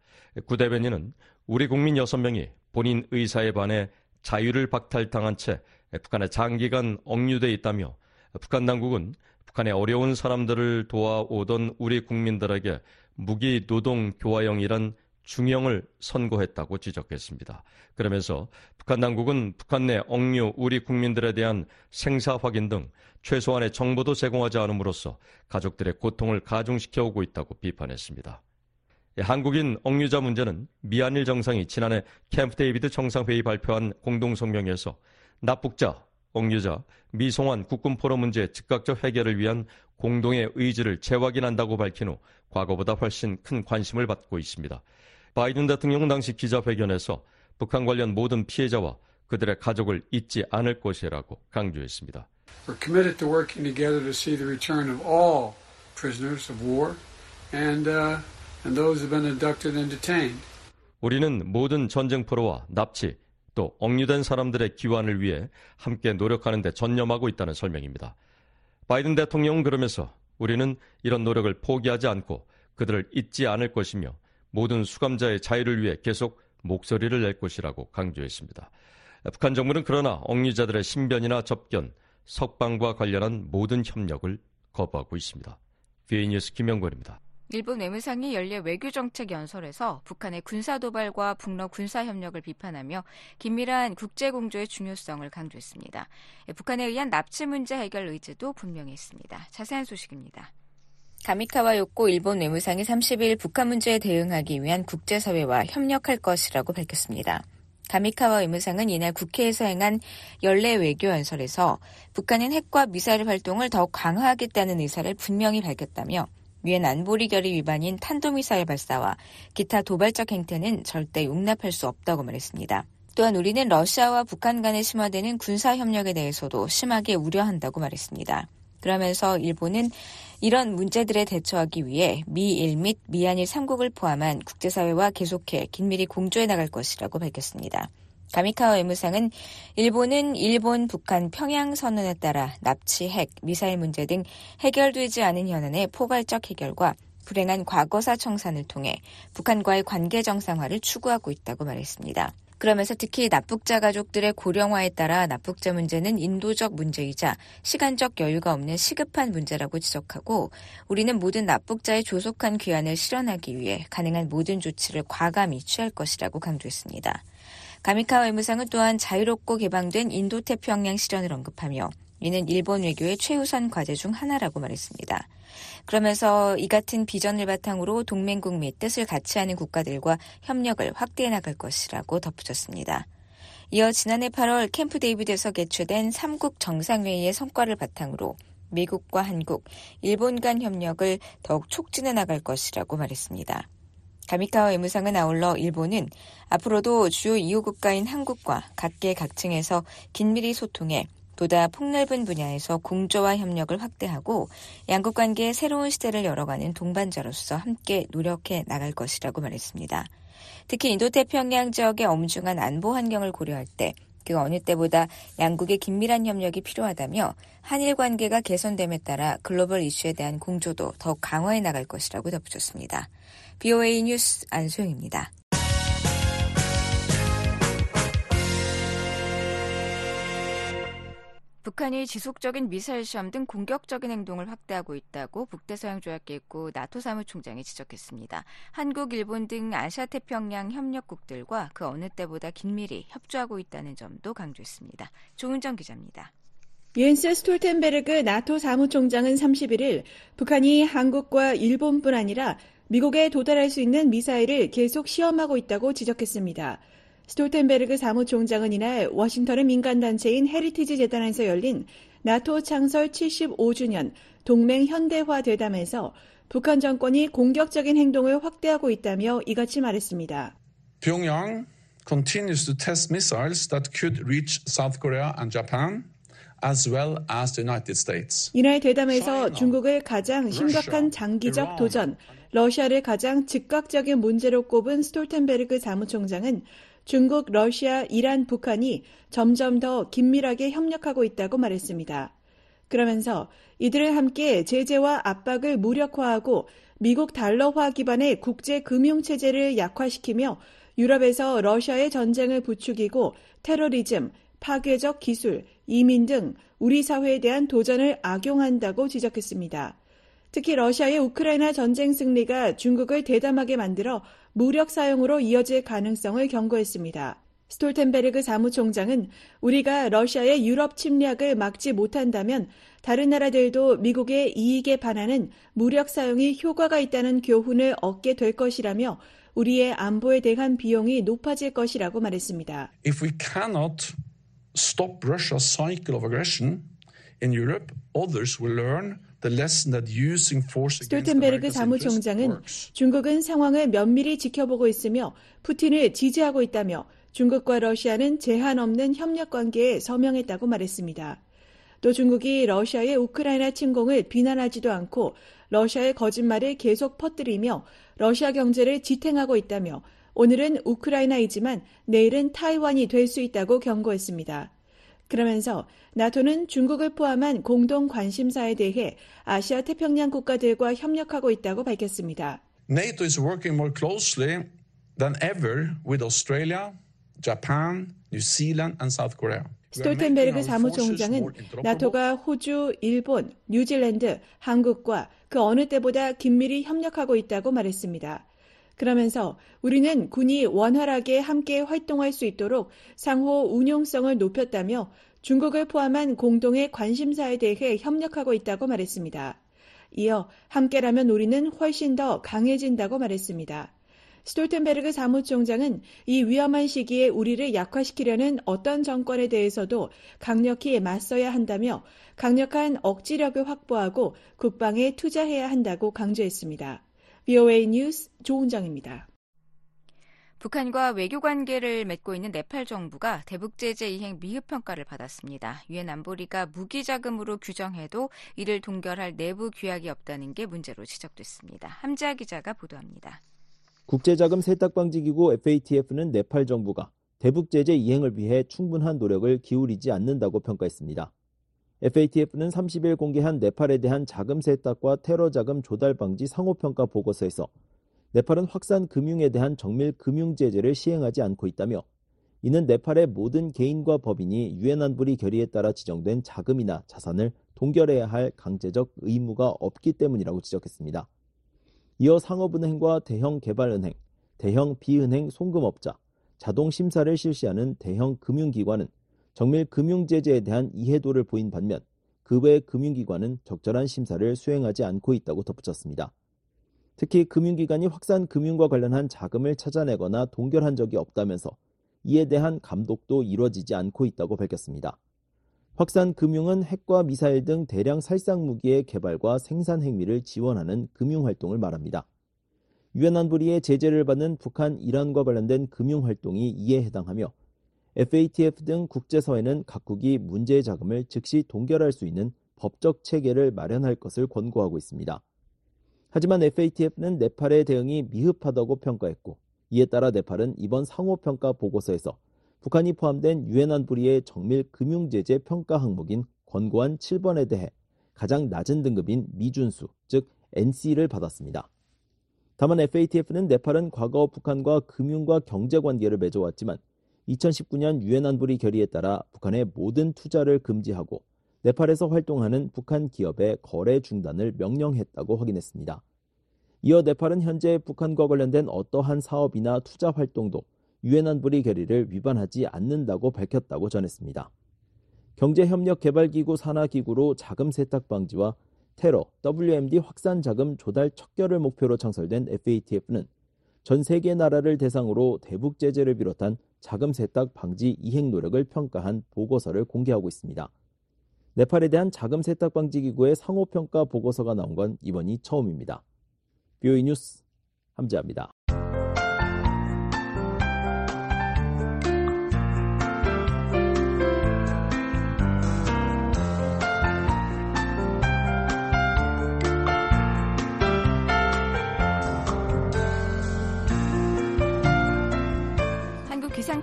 구 대변인은 우리 국민 6명이 본인 의사에 반해 자유를 박탈당한 채 북한에 장기간 억류돼 있다며 북한 당국은 북한의 어려운 사람들을 도와오던 우리 국민들에게 무기 노동 교화형이란 중형을 선고했다고 지적했습니다. 그러면서 북한 당국은 북한 내 억류 우리 국민들에 대한 생사 확인 등 최소한의 정보도 제공하지 않음으로써 가족들의 고통을 가중시켜 오고 있다고 비판했습니다. 예, 한국인 억류자 문제는 미한일 정상이 지난해 캠프 데이비드 정상회의 발표한 공동성명에서 납북자, 억류자, 미송환 국군 포로 문제 즉각적 해결을 위한 공동의 의지를 재확인한다고 밝힌 후 과거보다 훨씬 큰 관심을 받고 있습니다. 바이든 대통령은 당시 기자회견에서 북한 관련 모든 피해자와 그들의 가족을 잊지 않을 것이라고 강조했습니다.
We're committed to working together to see the return of all prisoners of war and, uh, and those who have been abducted and detained.
우리는 모든 전쟁 포로와 납치 또 억류된 사람들의 귀환을 위해 함께 노력하는 데 전념하고 있다는 설명입니다. 바이든 대통령은 그러면서 우리는 이런 노력을 포기하지 않고 그들을 잊지 않을 것이며 모든 수감자의 자유를 위해 계속 목소리를 낼 것이라고 강조했습니다. 북한 정부는 그러나 억류자들의 신변이나 접견, 석방과 관련한 모든 협력을 거부하고 있습니다. 뉴스 김영권입니다.
일본 외무상이 연례 외교정책 연설에서 북한의 군사도발과 북러 군사협력을 비판하며 긴밀한 국제공조의 중요성을 강조했습니다. 북한에 의한 납치 문제 해결 의지도 분명히 있습니다. 자세한 소식입니다. 가미카와 요코 일본 외무상이 30일 북한 문제에 대응하기 위한 국제사회와 협력할 것이라고 밝혔습니다. 가미카와 외무상은 이날 국회에서 행한 연례 외교 연설에서 북한은 핵과 미사일 활동을 더욱 강화하겠다는 의사를 분명히 밝혔다며 유엔 안보리 결의 위반인 탄도미사일 발사와 기타 도발적 행태는 절대 용납할 수 없다고 말했습니다. 또한 우리는 러시아와 북한 간에 심화되는 군사 협력에 대해서도 심하게 우려한다고 말했습니다. 그러면서 일본은 이런 문제들에 대처하기 위해 미일 및 미한일 3국을 포함한 국제사회와 계속해 긴밀히 공조해 나갈 것이라고 밝혔습니다. 가미카와 외무상은 일본은 일본, 북한, 평양 선언에 따라 납치, 핵, 미사일 문제 등 해결되지 않은 현안의 포괄적 해결과 불행한 과거사 청산을 통해 북한과의 관계 정상화를 추구하고 있다고 말했습니다. 그러면서 특히 납북자 가족들의 고령화에 따라 납북자 문제는 인도적 문제이자 시간적 여유가 없는 시급한 문제라고 지적하고 우리는 모든 납북자의 조속한 귀환을 실현하기 위해 가능한 모든 조치를 과감히 취할 것이라고 강조했습니다. 가미카 외무상은 또한 자유롭고 개방된 인도태평양 실현을 언급하며 이는 일본 외교의 최우선 과제 중 하나라고 말했습니다. 그러면서 이 같은 비전을 바탕으로 동맹국 및 뜻을 같이 하는 국가들과 협력을 확대해 나갈 것이라고 덧붙였습니다. 이어 지난해 8월 캠프 데이비드에서 개최된 3국 정상회의의 성과를 바탕으로 미국과 한국, 일본 간 협력을 더욱 촉진해 나갈 것이라고 말했습니다. 가미카와 외무상은 아울러 일본은 앞으로도 주요 이호 국가인 한국과 각계 각층에서 긴밀히 소통해 보다 폭넓은 분야에서 공조와 협력을 확대하고 양국 관계의 새로운 시대를 열어가는 동반자로서 함께 노력해 나갈 것이라고 말했습니다. 특히 인도태평양 지역의 엄중한 안보 환경을 고려할 때 그 어느 때보다 양국의 긴밀한 협력이 필요하다며 한일 관계가 개선됨에 따라 글로벌 이슈에 대한 공조도 더욱 강화해 나갈 것이라고 덧붙였습니다. BOA 뉴스 안소영입니다. 북한이 지속적인 미사일 시험 등 공격적인 행동을 확대하고 있다고 북대서양조약기구 나토 사무총장이 지적했습니다. 한국, 일본 등 아시아 태평양 협력국들과 그 어느 때보다 긴밀히 협조하고 있다는 점도 강조했습니다. 조은정 기자입니다.
옌스 스톨텐베르그 나토 사무총장은 31일 북한이 한국과 일본뿐 아니라 미국에 도달할 수 있는 미사일을 계속 시험하고 있다고 지적했습니다. 스톨텐베르그 사무총장은 이날 워싱턴의 민간단체인 헤리티지 재단에서 열린 나토 창설 75주년 동맹 현대화 대담에서 북한 정권이 공격적인 행동을 확대하고 있다며 이같이 말했습니다.
Pyongyang continues to test missiles that could reach South Korea and Japan. as well as the United States.
이날 대담에서 중국을 가장 심각한 장기적 도전, 러시아를 가장 즉각적인 문제로 꼽은 스톨텐베르그 사무총장은 중국, 러시아, 이란, 북한이 점점 더 긴밀하게 협력하고 있다고 말했습니다. 그러면서 이들을 함께 제재와 압박을 무력화하고 미국 달러화 기반의 국제 금융 체제를 약화시키며 유럽에서 러시아의 전쟁을 부추기고 테러리즘, 파괴적 기술, 이민 등 우리 사회에 대한 도전을 악용한다고 지적했습니다. 특히 러시아의 우크라이나 전쟁 승리가 중국을 대담하게 만들어 무력 사용으로 이어질 가능성을 경고했습니다. 스톨텐베르그 사무총장은 우리가 러시아의 유럽 침략을 막지 못한다면 다른 나라들도 미국의 이익에 반하는 무력 사용이 효과가 있다는 교훈을 얻게 될 것이라며 우리의 안보에 대한 비용이 높아질 것이라고 말했습니다.
If we cannot stop Russia's cycle of aggression in Europe, others will learn
스톨텐베르그 사무총장은 중국은 상황을 면밀히 지켜보고 있으며 푸틴을 지지하고 있다며 중국과 러시아는 제한 없는 협력 관계에 서명했다고 말했습니다. 또 중국이 러시아의 우크라이나 침공을 비난하지도 않고 러시아의 거짓말을 계속 퍼뜨리며 러시아 경제를 지탱하고 있다며 오늘은 우크라이나이지만 내일은 타이완이 될 수 있다고 경고했습니다. 그러면서 나토는 중국을 포함한 공동 관심사에 대해 아시아 태평양 국가들과 협력하고 있다고 밝혔습니다.
NATO is working more closely than ever with Australia, Japan, New Zealand and South Korea.
스톨텐베르그 사무총장은 나토가 호주, 일본, 뉴질랜드, 한국과 그 어느 때보다 긴밀히 협력하고 있다고 말했습니다. 그러면서 우리는 군이 원활하게 함께 활동할 수 있도록 상호 운용성을 높였다며 중국을 포함한 공동의 관심사에 대해 협력하고 있다고 말했습니다. 이어 함께라면 우리는 훨씬 더 강해진다고 말했습니다. 스톨텐베르그 사무총장은 이 위험한 시기에 우리를 약화시키려는 어떤 정권에 대해서도 강력히 맞서야 한다며 강력한 억지력을 확보하고 국방에 투자해야 한다고 강조했습니다. VOA 뉴스 조은정입니다.
북한과 외교 관계를 맺고 있는 네팔 정부가 대북 제재 이행 미흡 평가를 받았습니다. 유엔 안보리가 무기 자금으로 규정해도 이를 동결할 내부 규약이 없다는 게 문제로 지적됐습니다. 함지아 기자가 보도합니다.
국제자금 세탁방지기구 FATF는 네팔 정부가 대북 제재 이행을 위해 충분한 노력을 기울이지 않는다고 평가했습니다. FATF는 30일 공개한 네팔에 대한 자금 세탁과 테러 자금 조달 방지 상호평가 보고서에서 네팔은 확산 금융에 대한 정밀 금융 제재를 시행하지 않고 있다며 이는 네팔의 모든 개인과 법인이 유엔 안보리 결의에 따라 지정된 자금이나 자산을 동결해야 할 강제적 의무가 없기 때문이라고 지적했습니다. 이어 상업은행과 대형 개발은행, 대형 비은행 송금업자, 자동 심사를 실시하는 대형 금융기관은 정밀 금융제재에 대한 이해도를 보인 반면 그 외 금융기관은 적절한 심사를 수행하지 않고 있다고 덧붙였습니다. 특히 금융기관이 확산 금융과 관련한 자금을 찾아내거나 동결한 적이 없다면서 이에 대한 감독도 이루어지지 않고 있다고 밝혔습니다. 확산 금융은 핵과 미사일 등 대량 살상 무기의 개발과 생산 행위를 지원하는 금융 활동을 말합니다. 유엔 안보리의 제재를 받는 북한, 이란과 관련된 금융 활동이 이에 해당하며 FATF 등 국제사회는 각국이 문제의 자금을 즉시 동결할 수 있는 법적 체계를 마련할 것을 권고하고 있습니다. 하지만 FATF는 네팔의 대응이 미흡하다고 평가했고 이에 따라 네팔은 이번 상호평가 보고서에서 북한이 포함된 유엔 안보리의 정밀 금융제재 평가 항목인 권고안 7번에 대해 가장 낮은 등급인 미준수, 즉 NC를 받았습니다. 다만 FATF는 네팔은 과거 북한과 금융과 경제 관계를 맺어왔지만 2019년 유엔 안보리 결의에 따라 북한의 모든 투자를 금지하고 네팔에서 활동하는 북한 기업의 거래 중단을 명령했다고 확인했습니다. 이어 네팔은 현재 북한과 관련된 어떠한 사업이나 투자 활동도 유엔 안보리 결의를 위반하지 않는다고 밝혔다고 전했습니다. 경제협력개발기구 산하기구로 자금 세탁 방지와 테러, WMD 확산 자금 조달 척결을 목표로 창설된 FATF는 전 세계 나라를 대상으로 대북 제재를 비롯한 자금 세탁 방지 이행 노력을 평가한 보고서를 공개하고 있습니다. 네팔에 대한 자금 세탁 방지 기구의 상호 평가 보고서가 나온 건 이번이 처음입니다. 뷰이 뉴스 함재합니다.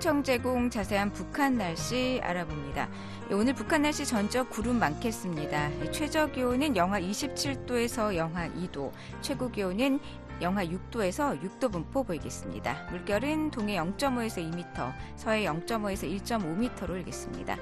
기상청 제공 자세한 북한 날씨 알아봅니다. 오늘 북한 날씨 전적 구름 많겠습니다. 최저 기온은 영하 27도에서 영하 2도, 최고 기온은 영하 6도에서 6도 분포 보이겠습니다. 물결은 동해 0.5에서 2m, 서해 0.5에서 1.5m로 일겠습니다.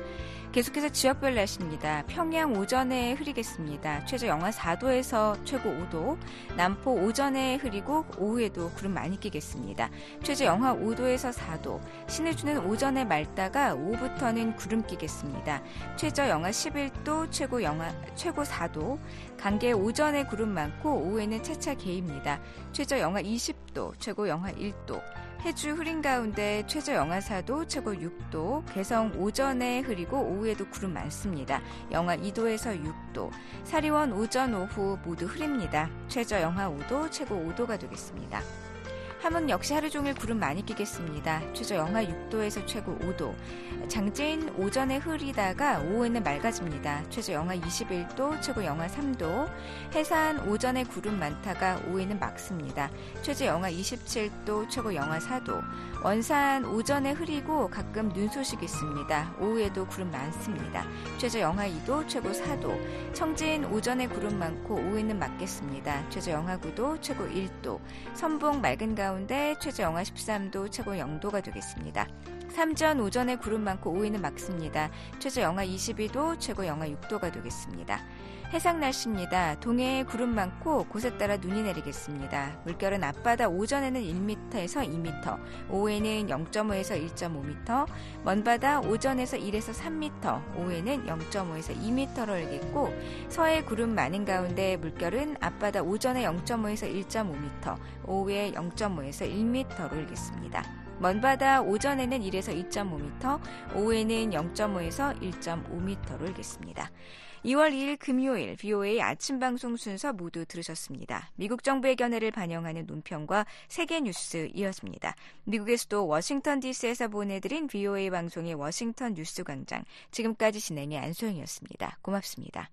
계속해서 지역별 날씨입니다. 평양 오전에 흐리겠습니다. 최저 영하 4도에서 최고 5도, 남포 오전에 흐리고 오후에도 구름 많이 끼겠습니다. 최저 영하 5도에서 4도, 신해주는 오전에 맑다가 오후부터는 구름 끼겠습니다. 최저 영하 11도, 최고 영하 최고 4도, 강계 오전에 구름 많고 오후에는 차차 개입니다. 최저 영하 20도, 최고 영하 1도, 해주 흐린 가운데 최저 영하 4도, 최고 6도, 개성 오전에 흐리고 오후에도 구름 많습니다. 영하 2도에서 6도, 사리원 오전 오후 모두 흐립니다. 최저 영하 5도, 최고 5도가 되겠습니다. 함은 역시 하루 종일 구름 많이 끼겠습니다. 최저 영하 6도에서 최고 5도. 장제인 오전에 흐리다가 오후에는 맑아집니다. 최저 영하 21도, 최고 영하 3도. 해산 오전에 구름 많다가 오후에는 맑습니다. 최저 영하 27도, 최고 영하 4도. 원산 오전에 흐리고 가끔 눈 소식 있습니다. 오후에도 구름 많습니다. 최저 영하 2도, 최고 4도. 청진 오전에 구름 많고 오후에는 맑겠습니다. 최저 영하 9도, 최고 1도. 선봉 맑은 가운 데 최저 영하 13도, 최고 0도가 되겠습니다. 삼전 오전에 구름 많고 오후에는 맑습니다. 최저 영하 22도, 최고 영하 6도가 되겠습니다. 해상 날씨입니다. 동해에 구름 많고 곳에 따라 눈이 내리겠습니다. 물결은 앞바다 오전에는 1m에서 2m, 오후에는 0.5에서 1.5m, 먼바다 오전에서 1에서 3m, 오후에는 0.5에서 2m로 일겠고 서해 구름 많은 가운데 물결은 앞바다 오전에 0.5에서 1.5m, 오후에 0.5에서 1m로 일겠습니다. 먼바다 오전에는 1에서 2.5m, 오후에는 0.5에서 1.5m로 일겠습니다. 2월 2일 금요일 VOA 아침 방송 순서 모두 들으셨습니다. 미국 정부의 견해를 반영하는 논평과 세계 뉴스 이었습니다. 미국의 수도 워싱턴 DC에서 보내드린 VOA 방송의 워싱턴 뉴스 광장. 지금까지 진행의 안소영이었습니다. 고맙습니다.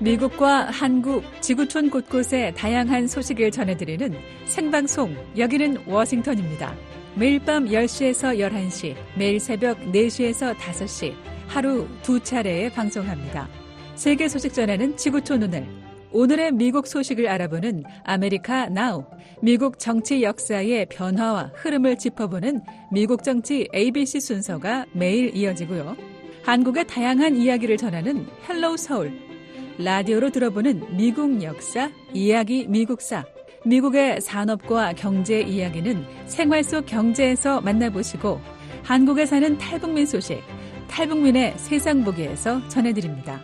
미국과 한국, 지구촌 곳곳의 다양한 소식을 전해드리는 생방송, 여기는 워싱턴입니다. 매일 밤 10시에서 11시, 매일 새벽 4시에서 5시, 하루 두 차례에 방송합니다. 세계 소식 전하는 지구촌 오늘. 오늘의 미국 소식을 알아보는 America Now. 미국 정치 역사의 변화와 흐름을 짚어보는 미국 정치 ABC 순서가 매일 이어지고요. 한국의 다양한 이야기를 전하는 Hello 서울. 라디오로 들어보는 미국 역사, 이야기 미국사. 미국의 산업과 경제 이야기는 생활 속 경제에서 만나보시고 한국에 사는 탈북민 소식, 탈북민의 세상 보기에서 전해드립니다.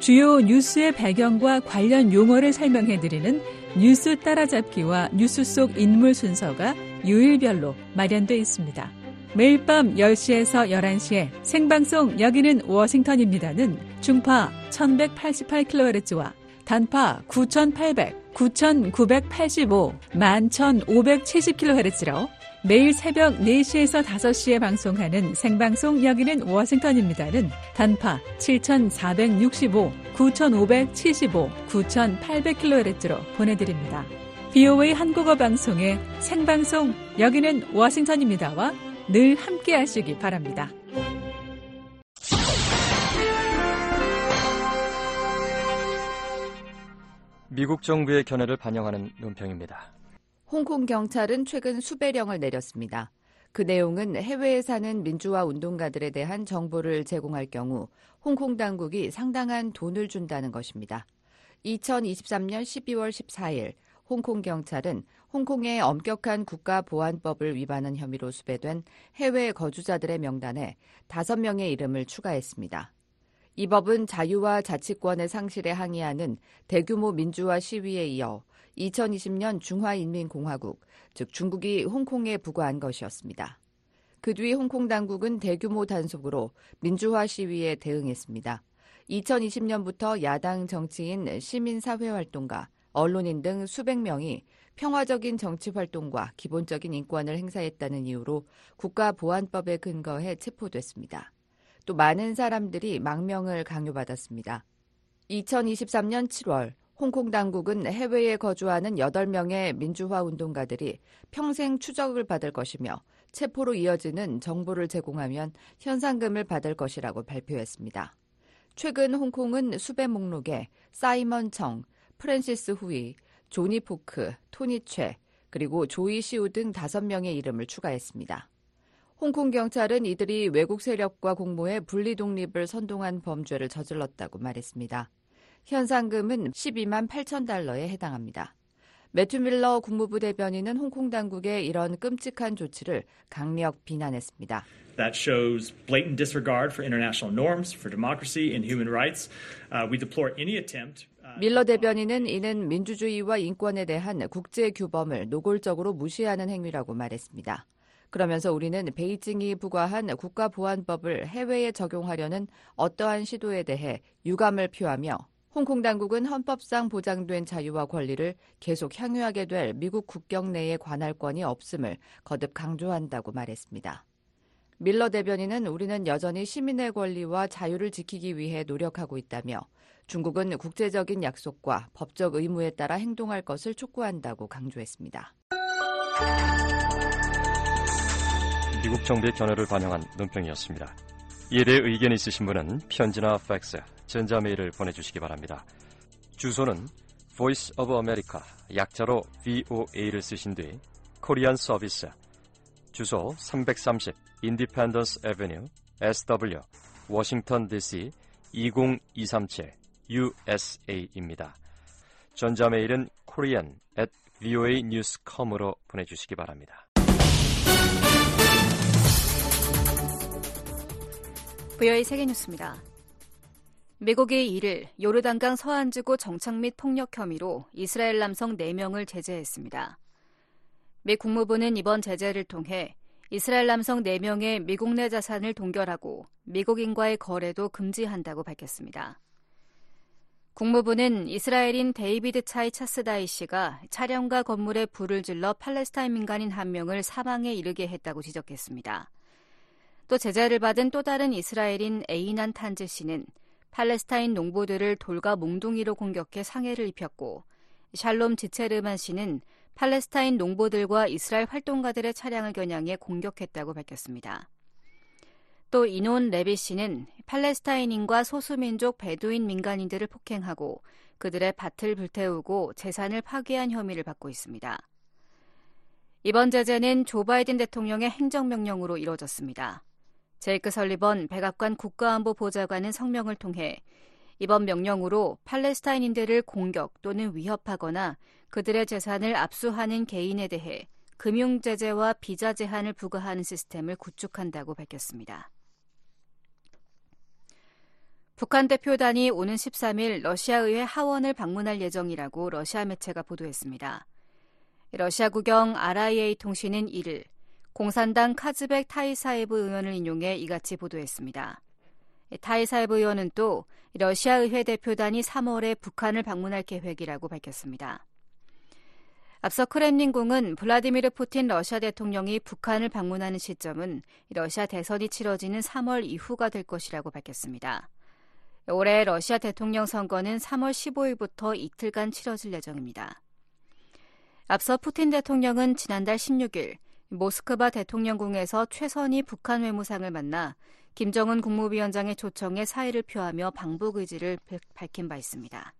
주요 뉴스의 배경과 관련 용어를 설명해드리는 뉴스 따라잡기와 뉴스 속 인물 순서가 요일별로 마련되어 있습니다. 매일 밤 10시에서 11시에 생방송 여기는 워싱턴입니다는 중파 1188kHz와 단파 9800, 9985, 11570kHz로 매일 새벽 4시에서 5시에 방송하는 생방송 여기는 워싱턴입니다는 단파 7465, 9575, 9800kHz로 보내드립니다. BOA 한국어 방송의 생방송 여기는 워싱턴입니다와 늘 함께 하시기 바랍니다.
미국 정부의 견해를 반영하는 논평입니다.
홍콩 경찰은 최근 수배령을 내렸습니다. 그 내용은 해외에 사는 민주화 운동가들에 대한 정보를 제공할 경우 홍콩 당국이 상당한 돈을 준다는 것입니다. 2023년 12월 14일 홍콩 경찰은 홍콩의 엄격한 국가보안법을 위반한 혐의로 수배된 해외 거주자들의 명단에 5명의 이름을 추가했습니다. 이 법은 자유와 자치권의 상실에 항의하는 대규모 민주화 시위에 이어 2020년 중화인민공화국, 즉 중국이 홍콩에 부과한 것이었습니다. 그 뒤 홍콩 당국은 대규모 단속으로 민주화 시위에 대응했습니다. 2020년부터 야당 정치인, 시민사회활동가, 언론인 등 수백 명이 평화적인 정치 활동과 기본적인 인권을 행사했다는 이유로 국가보안법에 근거해 체포됐습니다. 또 많은 사람들이 망명을 강요받았습니다. 2023년 7월 홍콩 당국은 해외에 거주하는 8명의 민주화 운동가들이 평생 추적을 받을 것이며 체포로 이어지는 정보를 제공하면 현상금을 받을 것이라고 발표했습니다. 최근 홍콩은 수배 목록에 사이먼 청, 프랜시스 후이, 조니 포크, 토니 최, 그리고 조이 시우 등 5명의 이름을 추가했습니다. 홍콩 경찰은 이들이 외국 세력과 공모해 분리 독립을 선동한 범죄를 저질렀다고 말했습니다. 현상금은 12만 8천 달러에 해당합니다. 매튜 밀러 국무부 대변인은 홍콩 당국의 이런 끔찍한 조치를 강력 비난했습니다.
That shows blatant disregard for international norms, for democracy and human rights. Uh, we deplore any attempt
밀러 대변인은 이는 민주주의와 인권에 대한 국제 규범을 노골적으로 무시하는 행위라고 말했습니다. 그러면서 우리는 베이징이 부과한 국가보안법을 해외에 적용하려는 어떠한 시도에 대해 유감을 표하며 홍콩 당국은 헌법상 보장된 자유와 권리를 계속 향유하게 될 미국 국경 내의 관할권이 없음을 거듭 강조한다고 말했습니다. 밀러 대변인은 우리는 여전히 시민의 권리와 자유를 지키기 위해 노력하고 있다며 중국은 국제적인 약속과 법적 의무에 따라 행동할 것을 촉구한다고 강조했습니다.
미국 정부의 견해를 반영한 논평이었습니다. 이에 대해 의견이 있으신 분은 편지나 팩스, 전자메일을 보내주시기 바랍니다. 주소는 Voice of America, 약자로 VOA를 쓰신 뒤 코리안 서비스, 주소 330 Independence Avenue, SW, 워싱턴 DC 20237 USA입니다. 전자메일은 korean at voanews.com으로 보내주시기 바랍니다.
VOA 세계뉴스입니다. 미국이 1일 요르단강 서안지구 정착민 폭력 혐의로 이스라엘 남성 4명을 제재했습니다. 미 국무부는 이번 제재를 통해 이스라엘 남성 4명의 미국 내 자산을 동결하고 미국인과의 거래도 금지한다고 밝혔습니다. 국무부는 이스라엘인 데이비드 차이 차스다이 씨가 차량과 건물에 불을 질러 팔레스타인 민간인 한 명을 사망에 이르게 했다고 지적했습니다. 또 제재를 받은 또 다른 이스라엘인 에이난 탄즈 씨는 팔레스타인 농부들을 돌과 몽둥이로 공격해 상해를 입혔고 샬롬 지체르만 씨는 팔레스타인 농부들과 이스라엘 활동가들의 차량을 겨냥해 공격했다고 밝혔습니다. 또 이논 레비 씨는 팔레스타인인과 소수민족 베두인 민간인들을 폭행하고 그들의 밭을 불태우고 재산을 파괴한 혐의를 받고 있습니다. 이번 제재는 조 바이든 대통령의 행정명령으로 이뤄졌습니다. 제이크 설리번 백악관 국가안보 보좌관은 성명을 통해 이번 명령으로 팔레스타인인들을 공격 또는 위협하거나 그들의 재산을 압수하는 개인에 대해 금융 제재와 비자 제한을 부과하는 시스템을 구축한다고 밝혔습니다. 북한 대표단이 오는 13일 러시아 의회 하원을 방문할 예정이라고 러시아 매체가 보도했습니다. 러시아 국영 RIA 통신은 1일 공산당 카즈벡 타이사에브 의원을 인용해 이같이 보도했습니다. 타이사에브 의원은 또 러시아 의회 대표단이 3월에 북한을 방문할 계획이라고 밝혔습니다. 앞서 크렘린궁은 블라디미르 푸틴 러시아 대통령이 북한을 방문하는 시점은 러시아 대선이 치러지는 3월 이후가 될 것이라고 밝혔습니다. 올해 러시아 대통령 선거는 3월 15일부터 이틀간 치러질 예정입니다. 앞서 푸틴 대통령은 지난달 16일 모스크바 대통령궁에서 최선희 북한 외무상을 만나 김정은 국무위원장의 초청에 사의를 표하며 방북 의지를 밝힌 바 있습니다.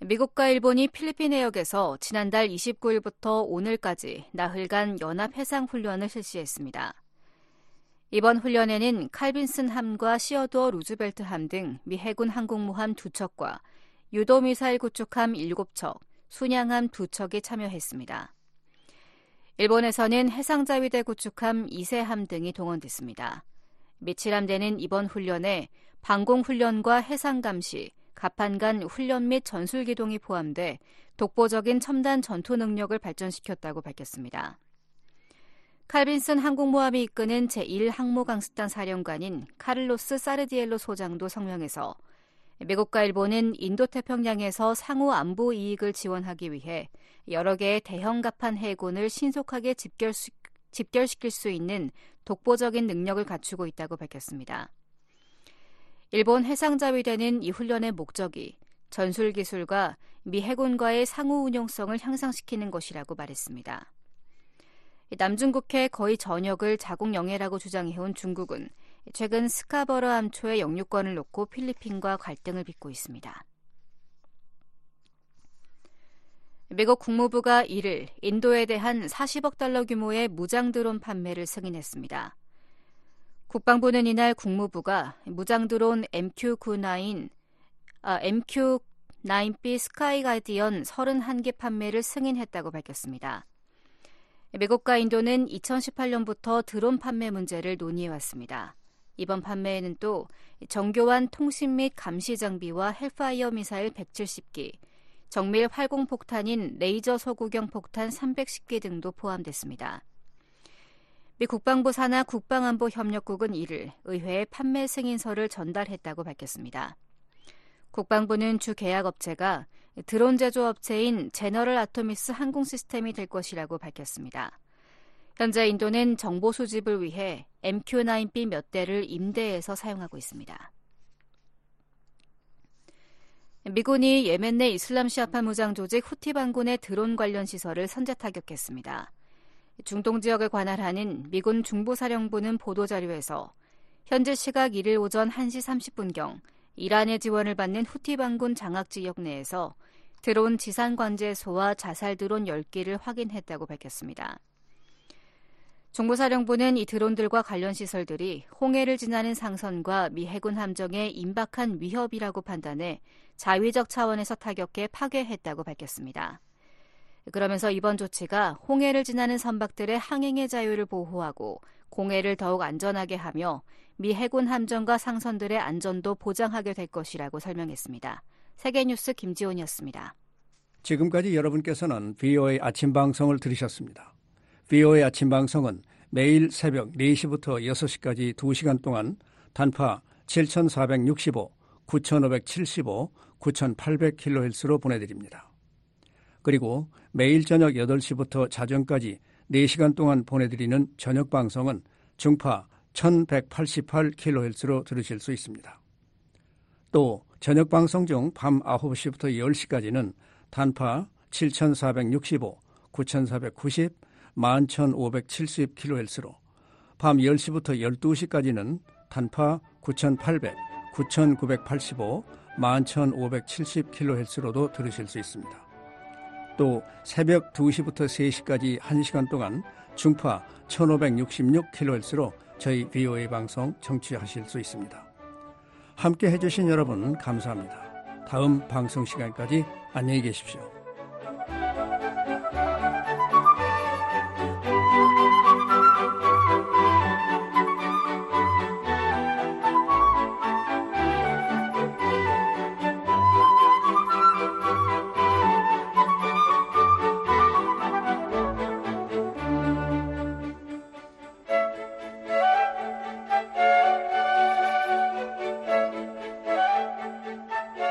미국과 일본이 필리핀 해역에서 지난달 29일부터 오늘까지 나흘간 연합 해상 훈련을 실시했습니다. 이번 훈련에는 칼빈슨 함과 시어도어 루즈벨트 함 등 미 해군 항공모함 두 척과 유도미사일 구축함 7척, 순양함 두 척이 참여했습니다. 일본에서는 해상자위대 구축함 2세함 등이 동원됐습니다. 미칠함대는 이번 훈련에 방공훈련과 해상감시, 갑판간 훈련 및 전술기동이 포함돼 독보적인 첨단 전투 능력을 발전시켰다고 밝혔습니다. 칼빈슨 항공모함이 이끄는 제1항모강습단 사령관인 카를로스 사르디엘로 소장도 성명해서 미국과 일본은 인도태평양에서 상호 안보 이익을 지원하기 위해 여러 개의 대형 갑판 해군을 신속하게 집결시, 집결시킬 수 있는 독보적인 능력을 갖추고 있다고 밝혔습니다. 일본 해상자위대는 이 훈련의 목적이 전술 기술과 미 해군과의 상호 운용성을 향상시키는 것이라고 말했습니다. 남중국해 거의 전역을 자국 영해라고 주장해온 중국은 최근 스카버러 암초의 영유권을 놓고 필리핀과 갈등을 빚고 있습니다. 미국 국무부가 1일 인도에 대한 40억 달러 규모의 무장 드론 판매를 승인했습니다. 국방부는 이날 국무부가 무장 드론 MQ-99, 아, MQ-9B 스카이 가디언 31개 판매를 승인했다고 밝혔습니다. 미국과 인도는 2018년부터 드론 판매 문제를 논의해 왔습니다. 이번 판매에는 또 정교한 통신 및 감시 장비와 헬파이어 미사일 170기, 정밀 활공 폭탄인 레이저 소구경 폭탄 310기 등도 포함됐습니다. 미 국방부 산하 국방안보 협력국은 1일 의회에 판매 승인서를 전달했다고 밝혔습니다. 국방부는 주 계약업체가 드론 제조업체인 제너럴 아토미스 항공 시스템이 될 것이라고 밝혔습니다. 현재 인도는 정보 수집을 위해 MQ-9B 몇 대를 임대해서 사용하고 있습니다. 미군이 예멘 내 이슬람 시아파 무장 조직 후티 반군의 드론 관련 시설을 선제 타격했습니다. 중동 지역을 관할하는 미군 중부사령부는 보도자료에서 현재 시각 1일 오전 1시 30분경 이란의 지원을 받는 후티 반군 장악 지역 내에서 드론 지상 관제소와 자살 드론 10기를 확인했다고 밝혔습니다. 정보사령부는 이 드론들과 관련 시설들이 홍해를 지나는 상선과 미 해군 함정에 임박한 위협이라고 판단해 자위적 차원에서 타격해 파괴했다고 밝혔습니다. 그러면서 이번 조치가 홍해를 지나는 선박들의 항행의 자유를 보호하고 공해를 더욱 안전하게 하며 미 해군 함정과 상선들의 안전도 보장하게 될 것이라고 설명했습니다. 세계뉴스 김지원이었습니다.
지금까지 여러분께서는 VOA 아침 방송을 들으셨습니다. VOA 아침 방송은 매일 새벽 4시부터 6시까지 2시간 동안 단파 7465, 9575, 9800kHz로 보내드립니다. 그리고 매일 저녁 8시부터 자정까지 4시간 동안 보내드리는 저녁 방송은 중파 1188kHz로 들으실 수 있습니다. 또 저녁 방송 중 밤 9시부터 10시까지는 단파 7465, 9490, 11570kHz로 밤 10시부터 12시까지는 단파 9800, 9985, 11570kHz로도 들으실 수 있습니다. 또 새벽 2시부터 3시까지 1시간 동안 중파 1566kHz로 저희 VOA 방송 청취하실 수 있습니다. 함께 해주신 여러분 감사합니다. 다음 방송 시간까지 안녕히 계십시오.